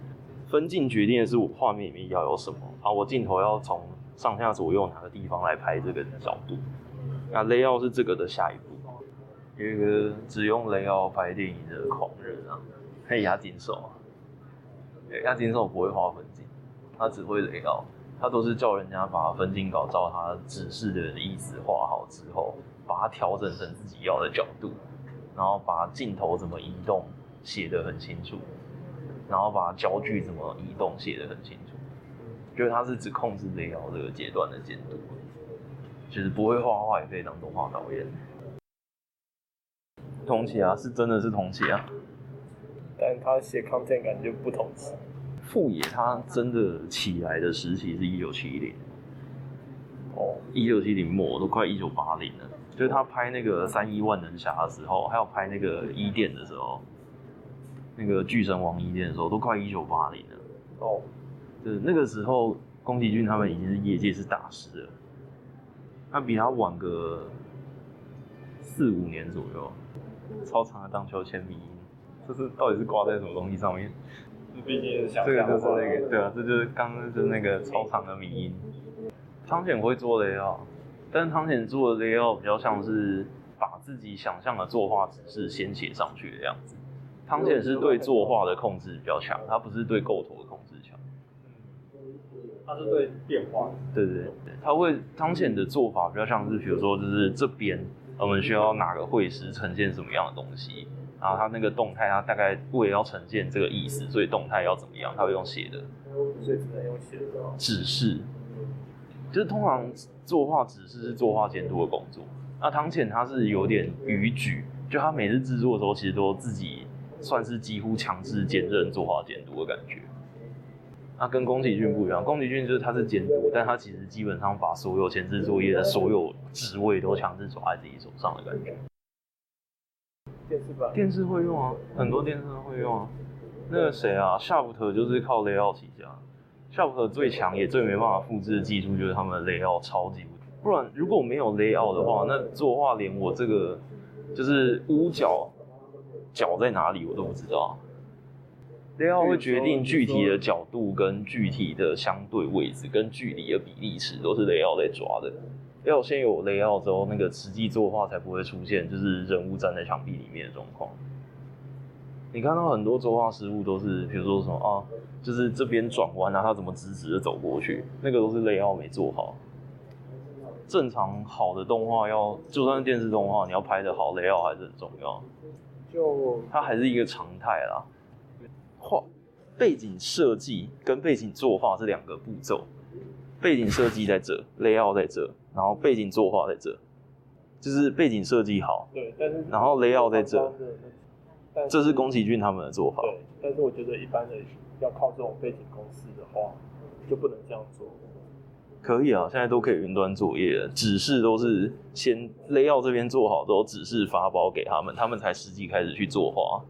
分镜决定的是我画面里面要有什么啊，我镜头要从上下左右哪个地方来拍这个角度。那 layout 是这个的下一步，有一个只用 layout 拍电影的狂人啊，黑押井守啊，押井守不会画分镜，他只会 layout，他都是叫人家把分镜稿照他指示的意思画好之后，把它调整成自己要的角度，然后把镜头怎么移动写得很清楚，然后把焦距怎么移动写得很清楚。就是他是只控制 layout 这个阶段的监督，就是不会画画也可以当动画导演。同期啊，是真的是同期啊，但他写 content 感觉不同期。富野他真的起来的时期是一九七零，哦，一九七零末都快一九八零了。就是他拍那个三一万能侠的时候，还有拍那个伊甸的时候，那个巨神王伊甸的时候，都快一九八零了。哦。就是那个时候，宫崎骏他们已经是业界是大师了。他比他晚个四五年左右。超长的荡秋千迷因，这是到底是挂在什么东西上面？毕竟是想这个就是那个，对啊，这就是刚刚就是那个超长的迷因。汤浅会做 layout，但是汤显做的 layout 比较像是把自己想象的作画指示先写上去的样子。汤显是对作画的控制比较强，他不是对构图的控制强。他是对变化。对对对，他会汤显的做法比较像是，比如说就是这边。我们需要哪个绘师呈现什么样的东西，然后他那个动态，他大概为了要呈现这个意思，所以动态要怎么样，他会用写的，所以只能用写的指示。就是通常作画指示是作画监督的工作，那汤浅他是有点逾矩，就他每次制作的时候，其实都自己算是几乎强制兼任作画监督的感觉。那跟宫崎骏不一样，宫崎骏就是他是监督，但他其实基本上把所有前置作业的所有职位都强制抓在自己手上的感觉。电视版？电视会用啊，很多电视都会用啊。那个谁啊，夏普特就是靠 layout 起家。夏普特最强也最没办法复制的技术就是他们的 layout 超级不，不然如果没有 layout 的话，那作画连我这个就是屋角角在哪里我都不知道。layout 会决定具体的角度跟具体的相对位置跟距离的比例尺，都是 layout 在抓的。要先有 layout 之后，那个实际作画才不会出现就是人物站在墙壁里面的状况。你看到很多作画失误都是，比如说什么啊，就是这边转弯啊，他怎么直直的走过去，那个都是 layout 没做好。正常好的动画要，就算是电视动画，你要拍的好，layout 还是很重要。就它还是一个常态啦。画背景设计跟背景作画是两个步骤，背景设计在这，layout 在这，然后背景作画在这，就是背景设计好，对，但是然后 layout 在这，这是宫崎骏他们的做法，对，但是我觉得一般的要靠这种背景公司的话，就不能这样做。可以啊，现在都可以云端作业了，指示都是先 layout 这边做好之后，指示发包给他们，他们才实际开始去作画。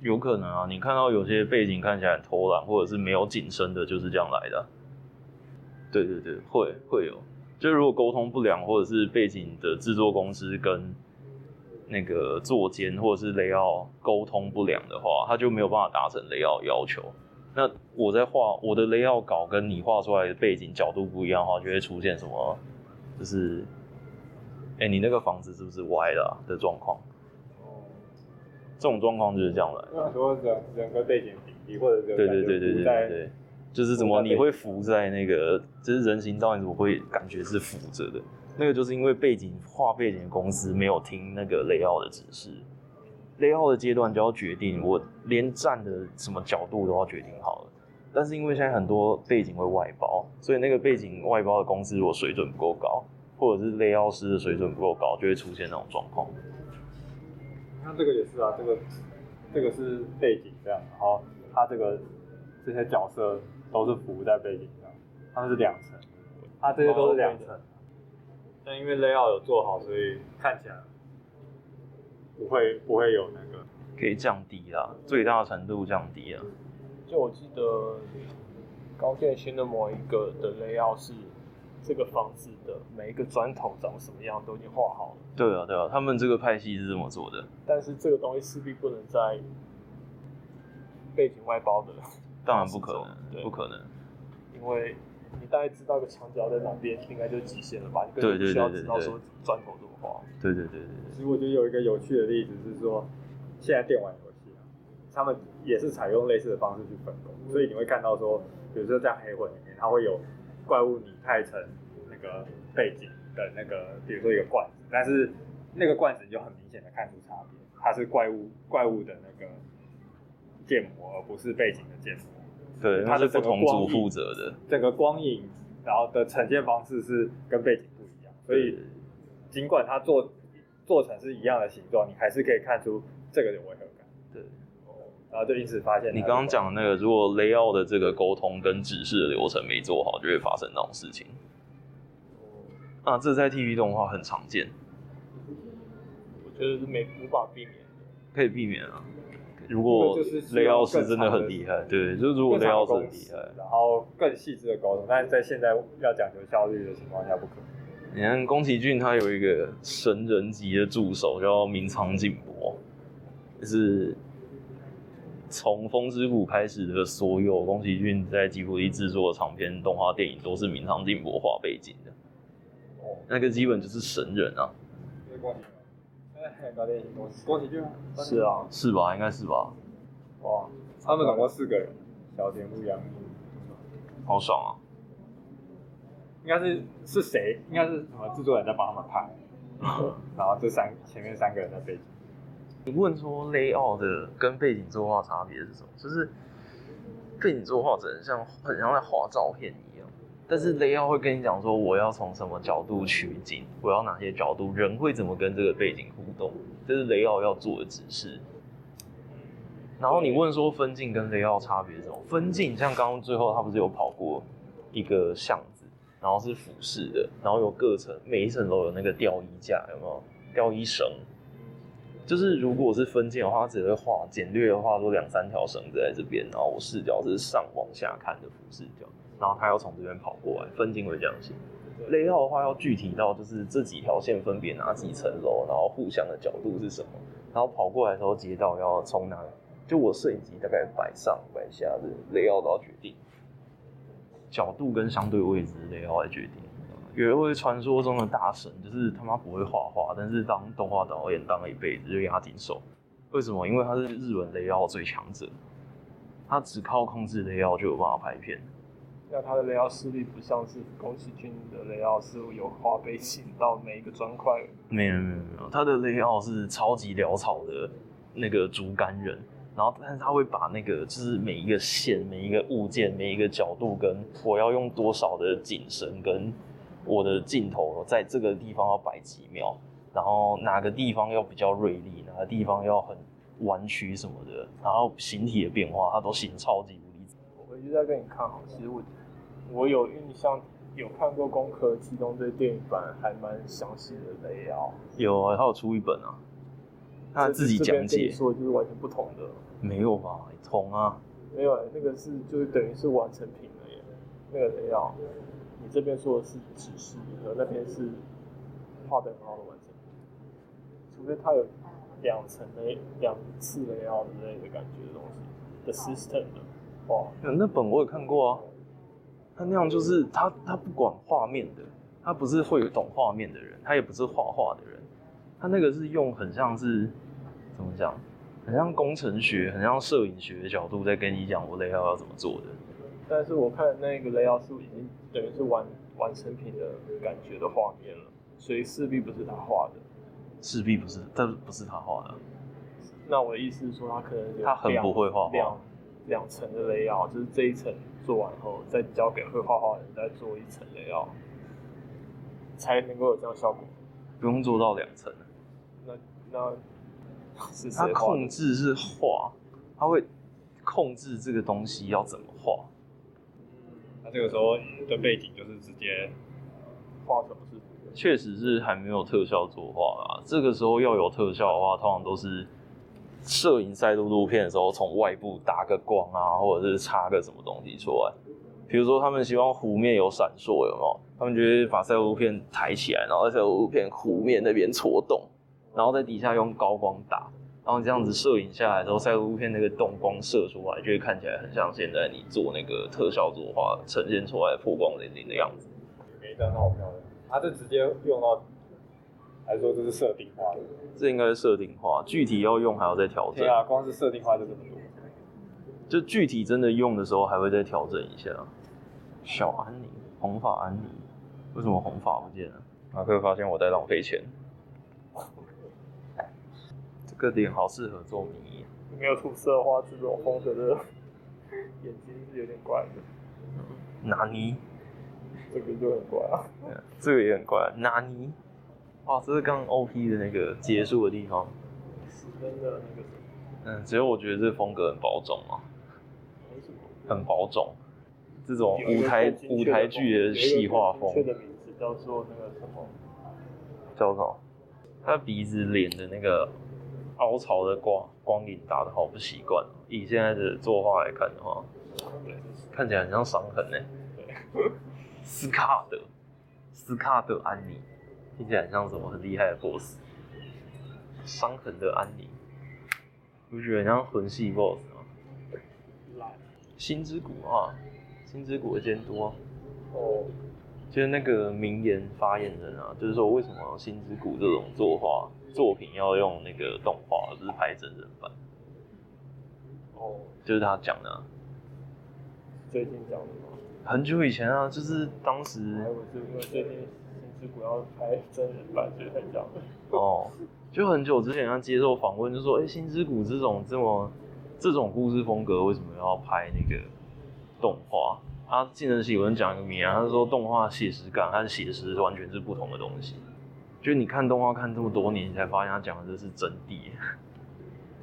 有可能啊，你看到有些背景看起来很偷懒，或者是没有景深的，就是这样来的。对对对，会会有。就如果沟通不良，或者是背景的制作公司跟那个坐监或者是 layout 沟通不良的话，他就没有办法达成 layout 要求。那我在画我的 layout 稿，跟你画出来的背景角度不一样的话，就会出现什么？就是，哎、欸，你那个房子是不是歪了、啊、的状况？这种状况就是这样来的。说整整个背景平地，或者对对对对对对对，就是怎么你会浮在那个，就是人行道，你怎么会感觉是浮着的？那个就是因为背景画背景的公司没有听那个 layout 的指示，layout 的阶段就要决定，我连站的什么角度都要决定好了。但是因为现在很多背景会外包，所以那个背景外包的公司如果水准不够高，或者是 layout 师的水准不够高，就会出现那种状况。那这个也是啊，这个这个是背景这样，然后它这个这些角色都是浮在背景上，它是两层，它这些都是两层。但因为 layout 有做好，所以看起来不会不会有那个可以降低啦，最大程度降低啊。就我记得高建新的某一个的 layout 是。这个房子的每一个砖头长什么样都已经画好了。对啊，对啊，他们这个派系是这么做的。但是这个东西势必不能在背景外包的。当然不可能，对，不可能。因为你大概知道个墙角在哪边，应该就极限了吧？你根本需要知道说砖头怎么画。对对对对。其实我觉得有一个有趣的例子是说，现在电玩游戏啊，他们也是采用类似的方式去分工，所以你会看到说，比如说在黑魂里面，它会有。怪物拟态成那个背景，的那个，比如说一个罐子，但是那个罐子你就很明显的看出差别，它是怪物怪物的那个建模，而不是背景的建模。对，它是不同组负责的，整个光影，然后的呈现方式是跟背景不一样，所以尽管它做做成是一样的形状，你还是可以看出这个有违和感。对，然后就因此发现，你刚刚讲的那个，如果 layout 的这个沟通跟指示的流程没做好，就会发生那种事情。啊，这在 TV 动画很常见，我觉得是没无法避免的，可以避免啊。如果 layout 是真的很厉害，对，就是如果 layout 是很厉害，然后更细致的沟通，但是在现在要讲求效率的情况下不可能。你看宫崎骏他有一个神人级的助手叫名仓进博，就是从风之谷开始的所有宫崎骏在吉卜力制作的长篇动画电影都是名仓进博画背景的。哦，那个基本就是神人啊。搞电影公司，宫崎骏是啊，是吧？应该是吧。哇，他们总共四个人，小田陆阳，好爽啊！应该是是谁？应该是什么制作人在帮他们拍，然后 这三前面三个人的背景。你问说 layout 的跟背景作画差别是什么？就是背景作画只能像很像在画照片一样。但是 layout 会跟你讲说，我要从什么角度取景，我要哪些角度，人会怎么跟这个背景互动，这是 layout 要做的指示。然后你问说分镜跟 layout 差别是什么？分镜像刚刚最后他不是有跑过一个巷子，然后是俯视的，然后有各层，每一层都有那个吊衣架，有没有？吊衣绳。就是如果是分镜的话，它只会画简略的画，说两三条绳子在这边，然后我视角是上往下看的俯视角。然后他要从这边跑过来，分镜会这样写。layout 的话要具体到就是这几条线分别哪几层楼，然后互相的角度是什么，然后跑过来的时候街道要从哪，就我摄影机大概摆上摆下的 layout 都要决定。角度跟相对位置 layout 来决定。有一位传说中的大神就是他妈不会画画，但是当动画导演当了一辈子就押井守。为什么？因为他是日本 layout 最强者，他只靠控制 layout 就有办法拍片。那他的 layout 视力不像是宫崎骏的 layout 是有画背景到每一个砖块。没有没有没有，他的 layout 是超级潦草的那个竹竿人，然后但是他会把那个就是每一个线、每一个物件、每一个角度跟我要用多少的景深跟我的镜头在这个地方要摆几秒，然后哪个地方要比较锐利，哪个地方要很弯曲什么的，然后形体的变化他都形超级无敌。我回去再跟你看好，其实我。我有印象，有看过《攻壳机动队》电影版，还蛮详细的 layout。有啊，他有出一本啊，他自己讲解。说就是完全不同的。没有吧？同啊。没有、欸，那个是就是等于是完成品了耶。那个 layout，你这边说的是指示，而那边是画的很好的完成品。除非他有两层的两次 layout 之类的感觉的东西的 system 的。哇，那本我也看过啊。他那样就是他，他不管画面的，他不是会有懂画面的人，他也不是画画的人，他那个是用很像是怎么讲，很像工程学、很像摄影学的角度在跟你讲我 layout 要怎么做的。但是我看那个 layout 是已经等于是完完成品的感觉的画面了，所以势必不是他画的，势必不是，但不是他画的。那我的意思是说，他可能他很不会画画，两两层的 layout，就是这一层。做完后，再交给会画画的人再做一层 layout，才能够有这样效果。不用做到两层。那那，是他控制是画，他会控制这个东西要怎么画。那这个时候的背景就是直接画什么是？确实是还没有特效作画啦。这个时候要有特效的话，通常都是。摄影赛璐璐片的时候，从外部打个光啊，或者是插个什么东西出来。比如说，他们希望湖面有闪烁，有没有？他们就会把赛璐璐片抬起来，然后在赛璐璐片湖面那边戳洞，然后在底下用高光打，然后这样子摄影下来之后，赛璐璐片那个洞光射出来，就会看起来很像现在你做那个特效作画呈现出来破光粼粼的样子。每一张都好漂亮，它是直接用到。还是说这是设定化的？这应该是设定化，具体要用还要再调整。对啊，光是设定化就这么多。就具体真的用的时候还会再调整一下。小安妮，红发安妮，为什么红发不见了？马克发现我在浪费钱。这个脸好适合做迷。没有涂色的话，这种风格的眼睛是有点怪的。纳尼？这个就很怪啊。这个也很怪。拿尼？哇，这是刚 OP 的那个结束的地方。十分的那个。嗯，只有我觉得这风格很保种啊。很保种。这种舞台舞台剧的细化风。确的名字叫做那个什么？叫什么？他鼻子脸的那个凹槽的光光影打的好不习惯。以现在的作画来看的话，对看起来很像伤痕呢。对斯卡德，斯卡德安妮，听起来很像什么很厉害的 boss。伤痕的安妮，不觉得很像魂系 boss 吗？心之谷啊。心之谷的监督哦、啊，oh. 就是那个名言发言人啊，就是说为什么心之谷这种作画作品要用那个动画而不是拍真人版？哦，oh. 就是他讲的、啊，最近讲的吗？很久以前啊，就是当时，我是因为最近心之谷要拍真人版，所以才讲的。哦，oh. 就很久之前他接受访问，就说：“哎、欸，心之谷这种这么这种故事风格，为什么要拍那个？”动画，他技能喜文讲一个谜啊，他说动画写实感和写实是完全是不同的东西。就你看动画看这么多年，你才发现他讲的这是真谛。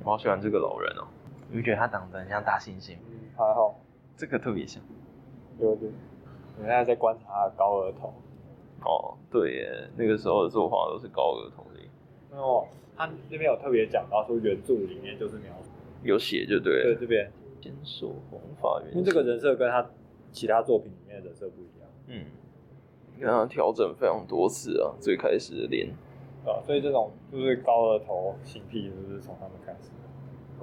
我好喜欢这个老人哦、喔，你不觉得他长得很像大猩猩？嗯，还好，这个特别像。有点，我现在在观察他的高额头。哦，对耶，那个时候的作画都是高额头的。哦，他那边有特别讲到说原著里面就是描述有写就对了。对，这边。坚守红发原，因为这个人设跟他其他作品里面的人设不一样。嗯，你看他调整非常多次啊，最开始的脸。啊，所以这种就是高额头型癖，是不是从他们开始？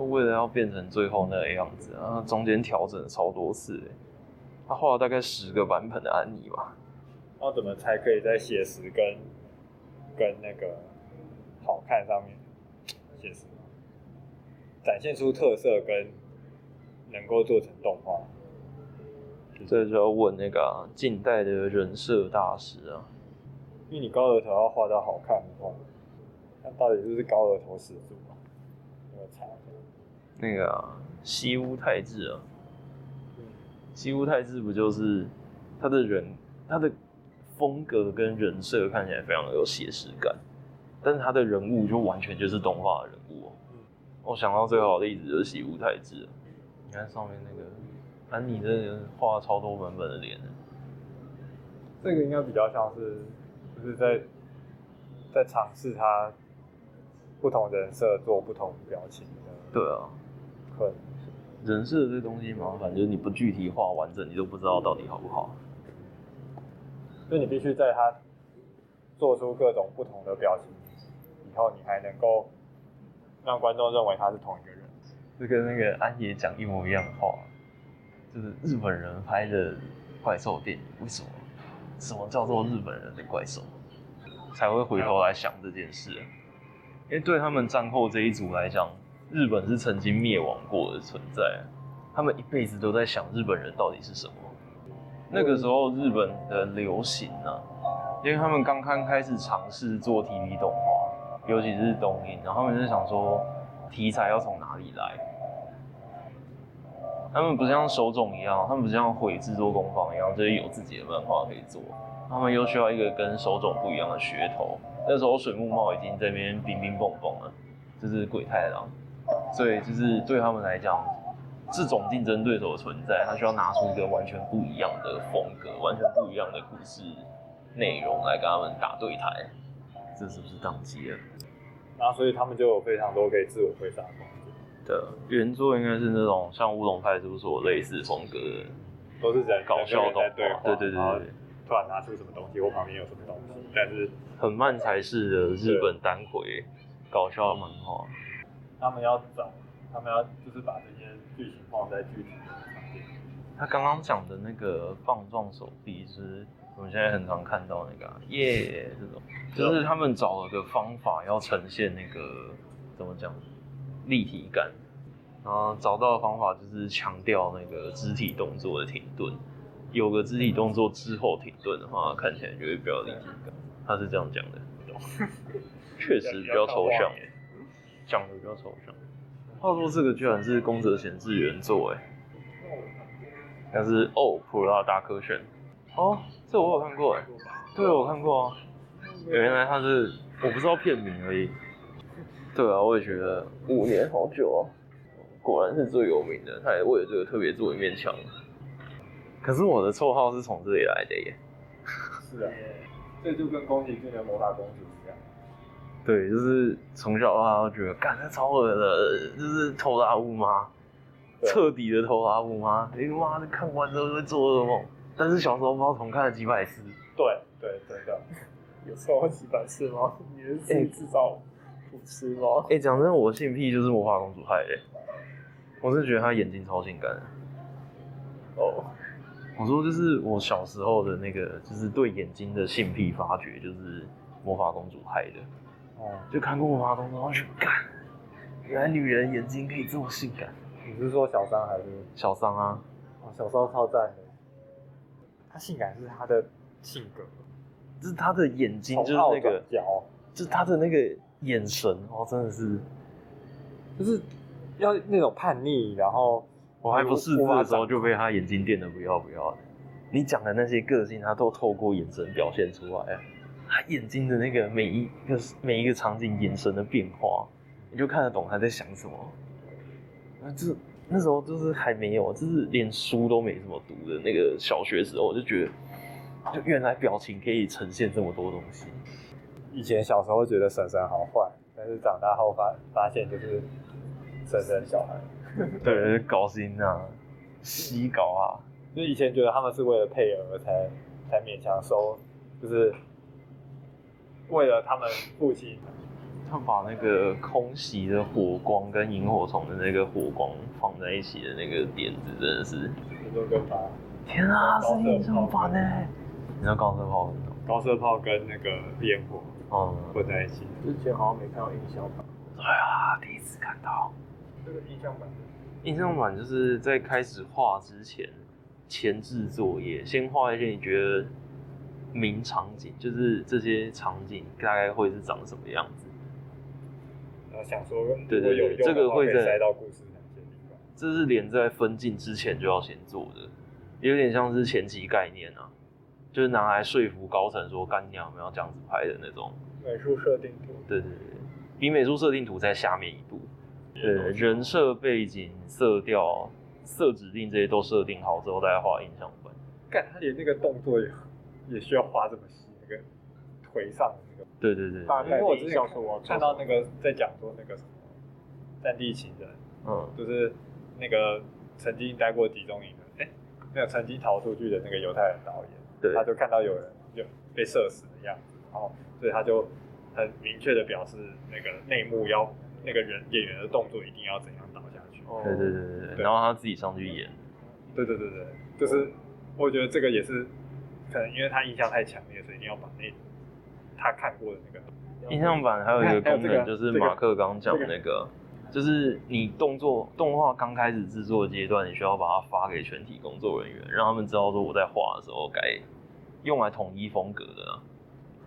为了要变成最后那个样子啊，中间调整超多次。他画了大概十个版本的安妮吧。然后怎么才可以在写实跟跟那个好看上面写实，展现出特色跟。能够做成动画，这就要问那个啊，近代的人设大师啊。因为你高额头要画到好看的话，那到底是不是高额头始祖啊？那个差。那个啊，西屋太治啊。西屋太治不就是他的人，他的风格跟人设看起来非常有写实感，但是他的人物就完全就是动画的人物。我想到最好的例子就是喜屋太志。你看上面那个安妮，这个画超多版本的脸，这个应该比较像是，就是在在尝试他不同人设做不同表情的。对啊，可能人设这东西麻烦，就是你不具体画完整，你都不知道到底好不好。所以你必须在他做出各种不同的表情以后，你还能够让观众认为他是同一个人。就跟那个安野讲一模一样的话，就是日本人拍的怪兽电影，为什么？什么叫做日本人的怪兽？才会回头来想这件事？因为对他们战后这一组来讲，日本是曾经灭亡过的存在，他们一辈子都在想日本人到底是什么。那个时候日本的流行啊，因为他们刚刚开始尝试做 TV 动画，尤其是东映，然后他们就想说。题材要从哪里来？他们不像手冢一样，他们不像绘制作工坊一样，就是有自己的漫画可以做。他们又需要一个跟手冢不一样的噱头。那时候水木茂已经在那边冰冰蹦蹦了，就是鬼太郎。所以就是对他们来讲，这种竞争对手的存在，他需要拿出一个完全不一样的风格，完全不一样的故事内容来跟他们打对台。这是不是当机了？然后，所以他们就有非常多可以自我挥洒的空间。对，原作应该是那种像乌龙派出所类似风格的，都是在搞笑动画。对对对对，突然拿出什么东西，或旁边有什么东西，但是很慢才式的日本单回搞笑漫画。他们要找，他们要就是把这些剧情放在具体的场景。他刚刚讲的那个棒状手臂是。我们现在很常看到那个耶、yeah, 这种，就是他们找了个方法要呈现那个怎么讲立体感，然后找到的方法就是强调那个肢体动作的停顿，有个肢体动作之后停顿的话，看起来就会比较立体感。他是这样讲的，确实比较抽象，讲的比较抽象。话说这个居然是宫泽贤治原作哎，但是哦，普罗大科选哦，这我有看过哎，对，我看过啊，原来他是我不知道片名而已。对啊，我也觉得五年好久啊，果然是最有名的，他也为了这个特别做一面墙。可是我的绰号是从这里来的耶。是啊，这就跟宫崎骏的魔法公主一样。对，就是从小的话都觉得，干这超恶的，就是偷拉物吗？彻底的偷拉物吗？你妈的看完之后就会做噩梦。但是小时候不知道重看了几百次。对对，真的。有错几百次吗？你是自己制造不吃吗？哎、欸，讲真的，我性癖就是魔法公主害的。我是觉得她眼睛超性感的。哦。我说就是我小时候的那个，就是对眼睛的性癖发掘，就是魔法公主害的。哦，就看过魔法公主，然后去干，原来女人眼睛可以这么性感。你是说小三还是小三啊？哦，小三超赞的。她性感是她的性格，就是她的眼睛，就是那个，就是她的那个眼神哦，真的是，就是要那种叛逆，然后。我还不识字的时候就被她眼睛电的不要不要的。你讲的那些个性，她都透过眼神表现出来。他眼睛的那个每一个每一个场景眼神的变化，你就看得懂他在想什么。那这那时候就是还没有，就是连书都没怎么读的那个小学时候，我就觉得，就原来表情可以呈现这么多东西。以前小时候觉得婶婶好坏，但是长大后发发现就是婶婶小孩。对，搞心啊，西搞啊！就以前觉得他们是为了配额才才勉强收，就是为了他们父亲，他把那个空袭的火光跟萤火虫的那个火光放在一起的那个点子，真的是，天啊，是印象版呢！你知道高射炮？高射炮跟那个烟火哦混在一起。之前好像没看到印象版。对啊，第一次看到。这个印象版，印象版就是在开始画之前，前置作业，先画一些你觉得名场景，就是这些场景大概会是长什么样子。然后想说，对对对，这个会在塞到故事这是连在分镜之前就要先做的，有点像是前期概念啊，就是拿来说服高层说干娘我们要这样子拍的那种美术设定图。对对对，比美术设定图在下面一步。对，人设、背景、色调、色指定这些都设定好之后，大家画印象版。干，他连那个动作也也需要画这么细，那个腿上的那个。对对对。因为我之前看到那个在讲说那个什么战地情人，嗯，就是那个曾经待过集中营的，哎、欸，那个曾经逃出去的那个犹太人导演，对，他就看到有人就被射死的样子，然后所以他就很明确的表示那个内幕要。那个人演员的动作一定要怎样倒下去？对对对对，然后他自己上去演。对对对对，就是我觉得这个也是可能因为他印象太强烈，所以一定要把那他看过的那个印象版还有一个功能，就是马克刚讲的那个，就是你动作动画刚开始制作阶段，你需要把它发给全体工作人员，让他们知道说我在画的时候该用来统一风格的，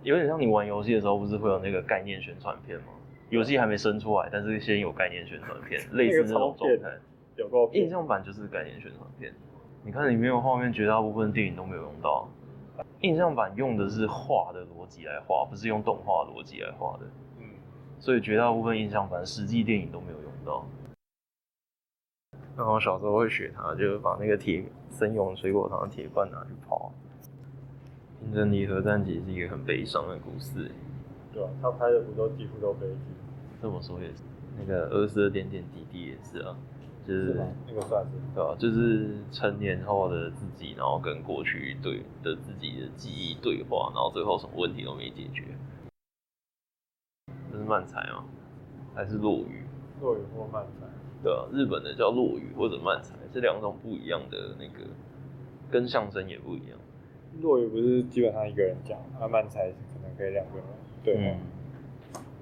有点像你玩游戏的时候不是会有那个概念宣传片吗？游戏还没生出来，但是先有概念宣传片，类似那种状态。有个印象版就是概念宣传片。你看里面的画面，绝大部分电影都没有用到。印象版用的是画的逻辑来画，不是用动画逻辑来画的。嗯。所以绝大部分印象版实际电影都没有用到。然后小时候会学他，就是把那个铁森永水果糖的铁罐拿去泡。平成里核战记是一个很悲伤的故事。对啊，他拍的不都几乎都悲剧。这么说也是，那个二十二点点滴滴也是啊，就是，那个算是对吧、啊？就是成年后的自己，然后跟过去对的自己的记忆对话，然后最后什么问题都没解决。这是漫才吗？还是落雨？落雨或漫才？对啊，日本的叫落雨或者漫才，这两种不一样的那个，跟相声也不一样。落雨不是基本上一个人讲，那漫才可能可以两个人。对、嗯，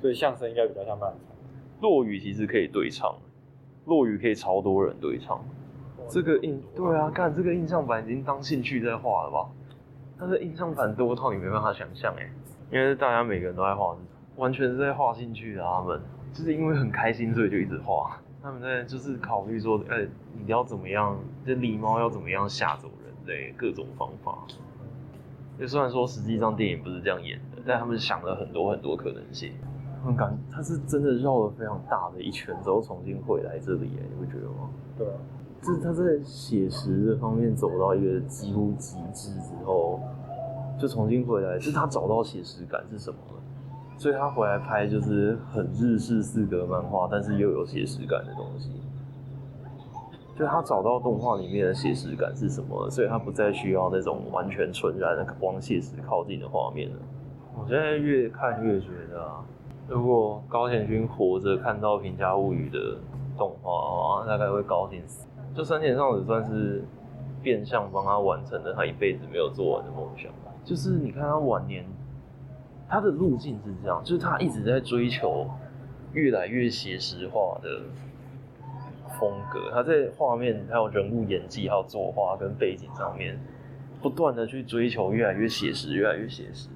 所以相声应该比较像漫才。落雨其实可以对唱，落雨可以超多人对唱。这个印对啊，看这个印象版已经当兴趣在画了吧？但是印象版多套你没办法想象哎。因为大家每个人都在画，完全是在画兴趣的。他们就是因为很开心，所以就一直画。他们在就是考虑说，哎、你要怎么样？这狸猫要怎么样吓走人类？各种方法。就虽然说实际上电影不是这样演的，但他们想了很多很多可能性。很感，他是真的绕了非常大的一圈之后重新回来这里，你会觉得吗？对啊。就是他在写实这方面走到一个几乎极致之后，就重新回来，就是他找到写实感是什么了，所以他回来拍就是很日式四格漫画，但是又有写实感的东西。就他找到动画里面的写实感是什么了，所以他不再需要那种完全纯然的光写实靠近的画面了。我现在越看越觉得啊，如果高田勋活着看到《平家物语》的动画的话，大概会高兴死。就山田尚子算是变相帮他完成了他一辈子没有做完的梦想。就是你看他晚年，他的路径是这样，就是他一直在追求越来越写实化的风格。他在画面、还有人物演技、还有作画跟背景上面，不断的去追求越来越写实、越来越写实。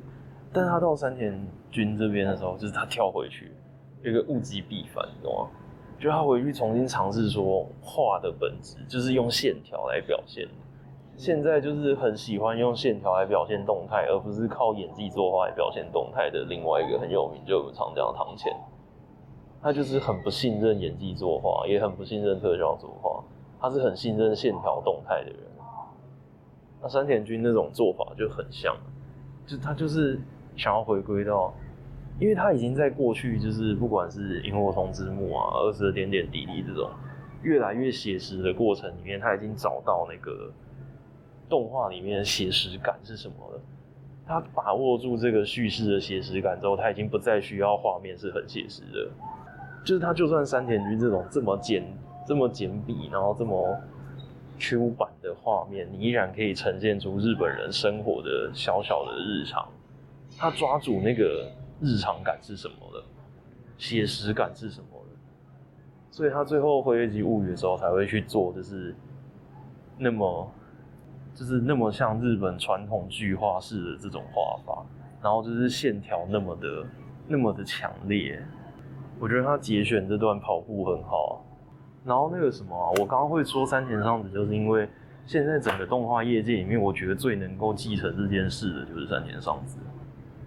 但他到山田君这边的时候，就是他跳回去，一个物极必反，你懂吗？就他回去重新尝试说，画的本质就是用线条来表现。现在就是很喜欢用线条来表现动态，而不是靠演技作画来表现动态的。另外一个很有名，就我们常讲的堂前，他就是很不信任演技作画，也很不信任特效作画，他是很信任线条动态的人。那山田君那种做法就很像，就他就是想要回归到。因为他已经在过去，就是不管是萤火虫之墓啊、儿时的点点滴滴这种越来越写实的过程里面，他已经找到那个动画里面写实感是什么了。他把握住这个叙事的写实感之后，他已经不再需要画面是很写实的。就是他就算山田君这种这么简、这么简笔，然后这么 Q 版的画面，你依然可以呈现出日本人生活的小小的日常。他抓住那个。日常感是什么的，写实感是什么的，所以他最后《辉夜姬物语》的时候才会去做，就是那么，就是那么像日本传统巨画式的这种画法，然后就是线条那么的那么的强烈。我觉得他节选这段跑步很好，然后那个什么啊，我刚刚会说三田尚子，就是因为现在整个动画业界里面，我觉得最能够继承这件事的就是三田尚子。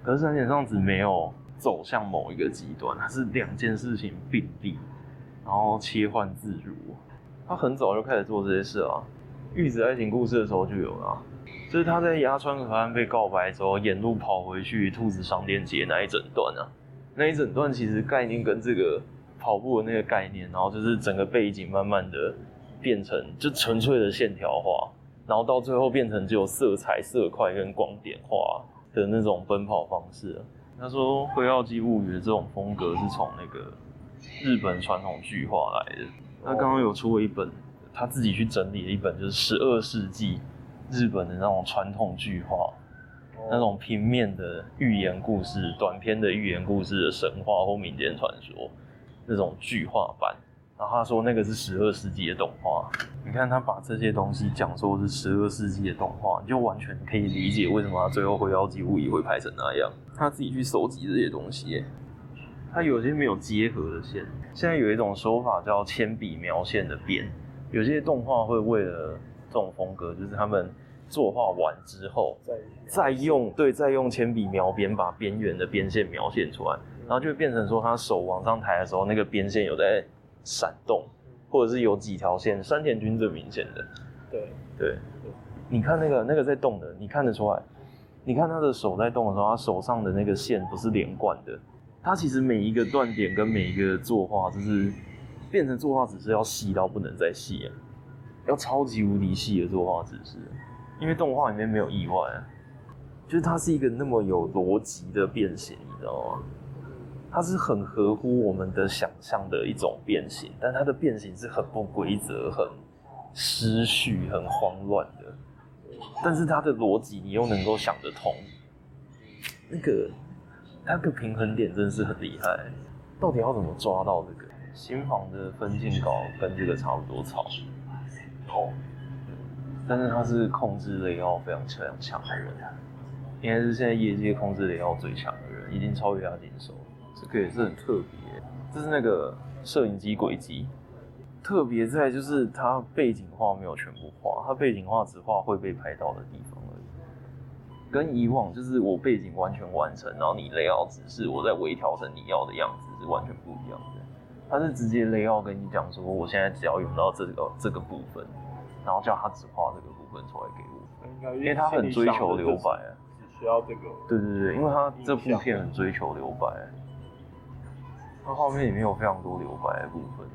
可是山田尚子没有走向某一个极端，他是两件事情并立，然后切换自如。他很早就开始做这些事啊，《玉子爱情故事》的时候就有了，就是他在鸭川河岸被告白之后，沿路跑回去兔子商店街那一整段啊，那一整段其实概念跟这个跑步的那个概念，然后就是整个背景慢慢的变成就纯粹的线条化，然后到最后变成只有色彩、色块跟光点化。的那种奔跑方式，他说《灰耀姬物语》的这种风格是从那个日本传统剧画来的。他刚刚有出过一本，他自己去整理了一本，就是十二世纪日本的那种传统剧画，那种平面的寓言故事、短篇的寓言故事的神话或民间传说，那种剧画版。然后他说那个是十二世纪的动画，你看他把这些东西讲说是十二世纪的动画，你就完全可以理解为什么他最后《会妖姬物语》会拍成那样。他自己去收集这些东西，他有些没有结合的线。现在有一种说法叫铅笔描线的边，有些动画会为了这种风格，就是他们作画完之后，再用对再用铅笔描边，把边缘的边线描线出来，然后就会变成说他手往上抬的时候，那个边线有在。闪动，或者是有几条线，山田君最明显的。对对，你看那个那个在动的，你看得出来。你看他的手在动的时候，他手上的那个线不是连贯的。他其实每一个断点跟每一个作画，就是变成作画只是要细到不能再细啊，要超级无敌细的作画只是。因为动画里面没有意外啊，就是它是一个那么有逻辑的变形，你知道吗？它是很合乎我们的想象的一种变形，但它的变形是很不规则、很失序、很慌乱的。但是它的逻辑你又能够想得通，那个它个平衡点真是很厉害。到底要怎么抓到这个？新房的分镜稿跟这个差不多糙，哦，但是他是控制力要非常强、强的人。应该是现在业界控制雷奥最强的人，已经超越押井守。这个也是很特别，这是那个摄影机轨迹，特别在就是它背景画没有全部画，它背景画只画会被拍到的地方而已。跟以往就是我背景完全完成，然后你雷奥只是我在微调成你要的样子，是完全不一样的。他是直接雷奥跟你讲说，我现在只要用到这个这个部分，然后叫他只画这个部分出来给我，因为他很追求留白啊，只需要这个。对对对，因为他这部片很追求留白，他画面里面有非常多留白的部分，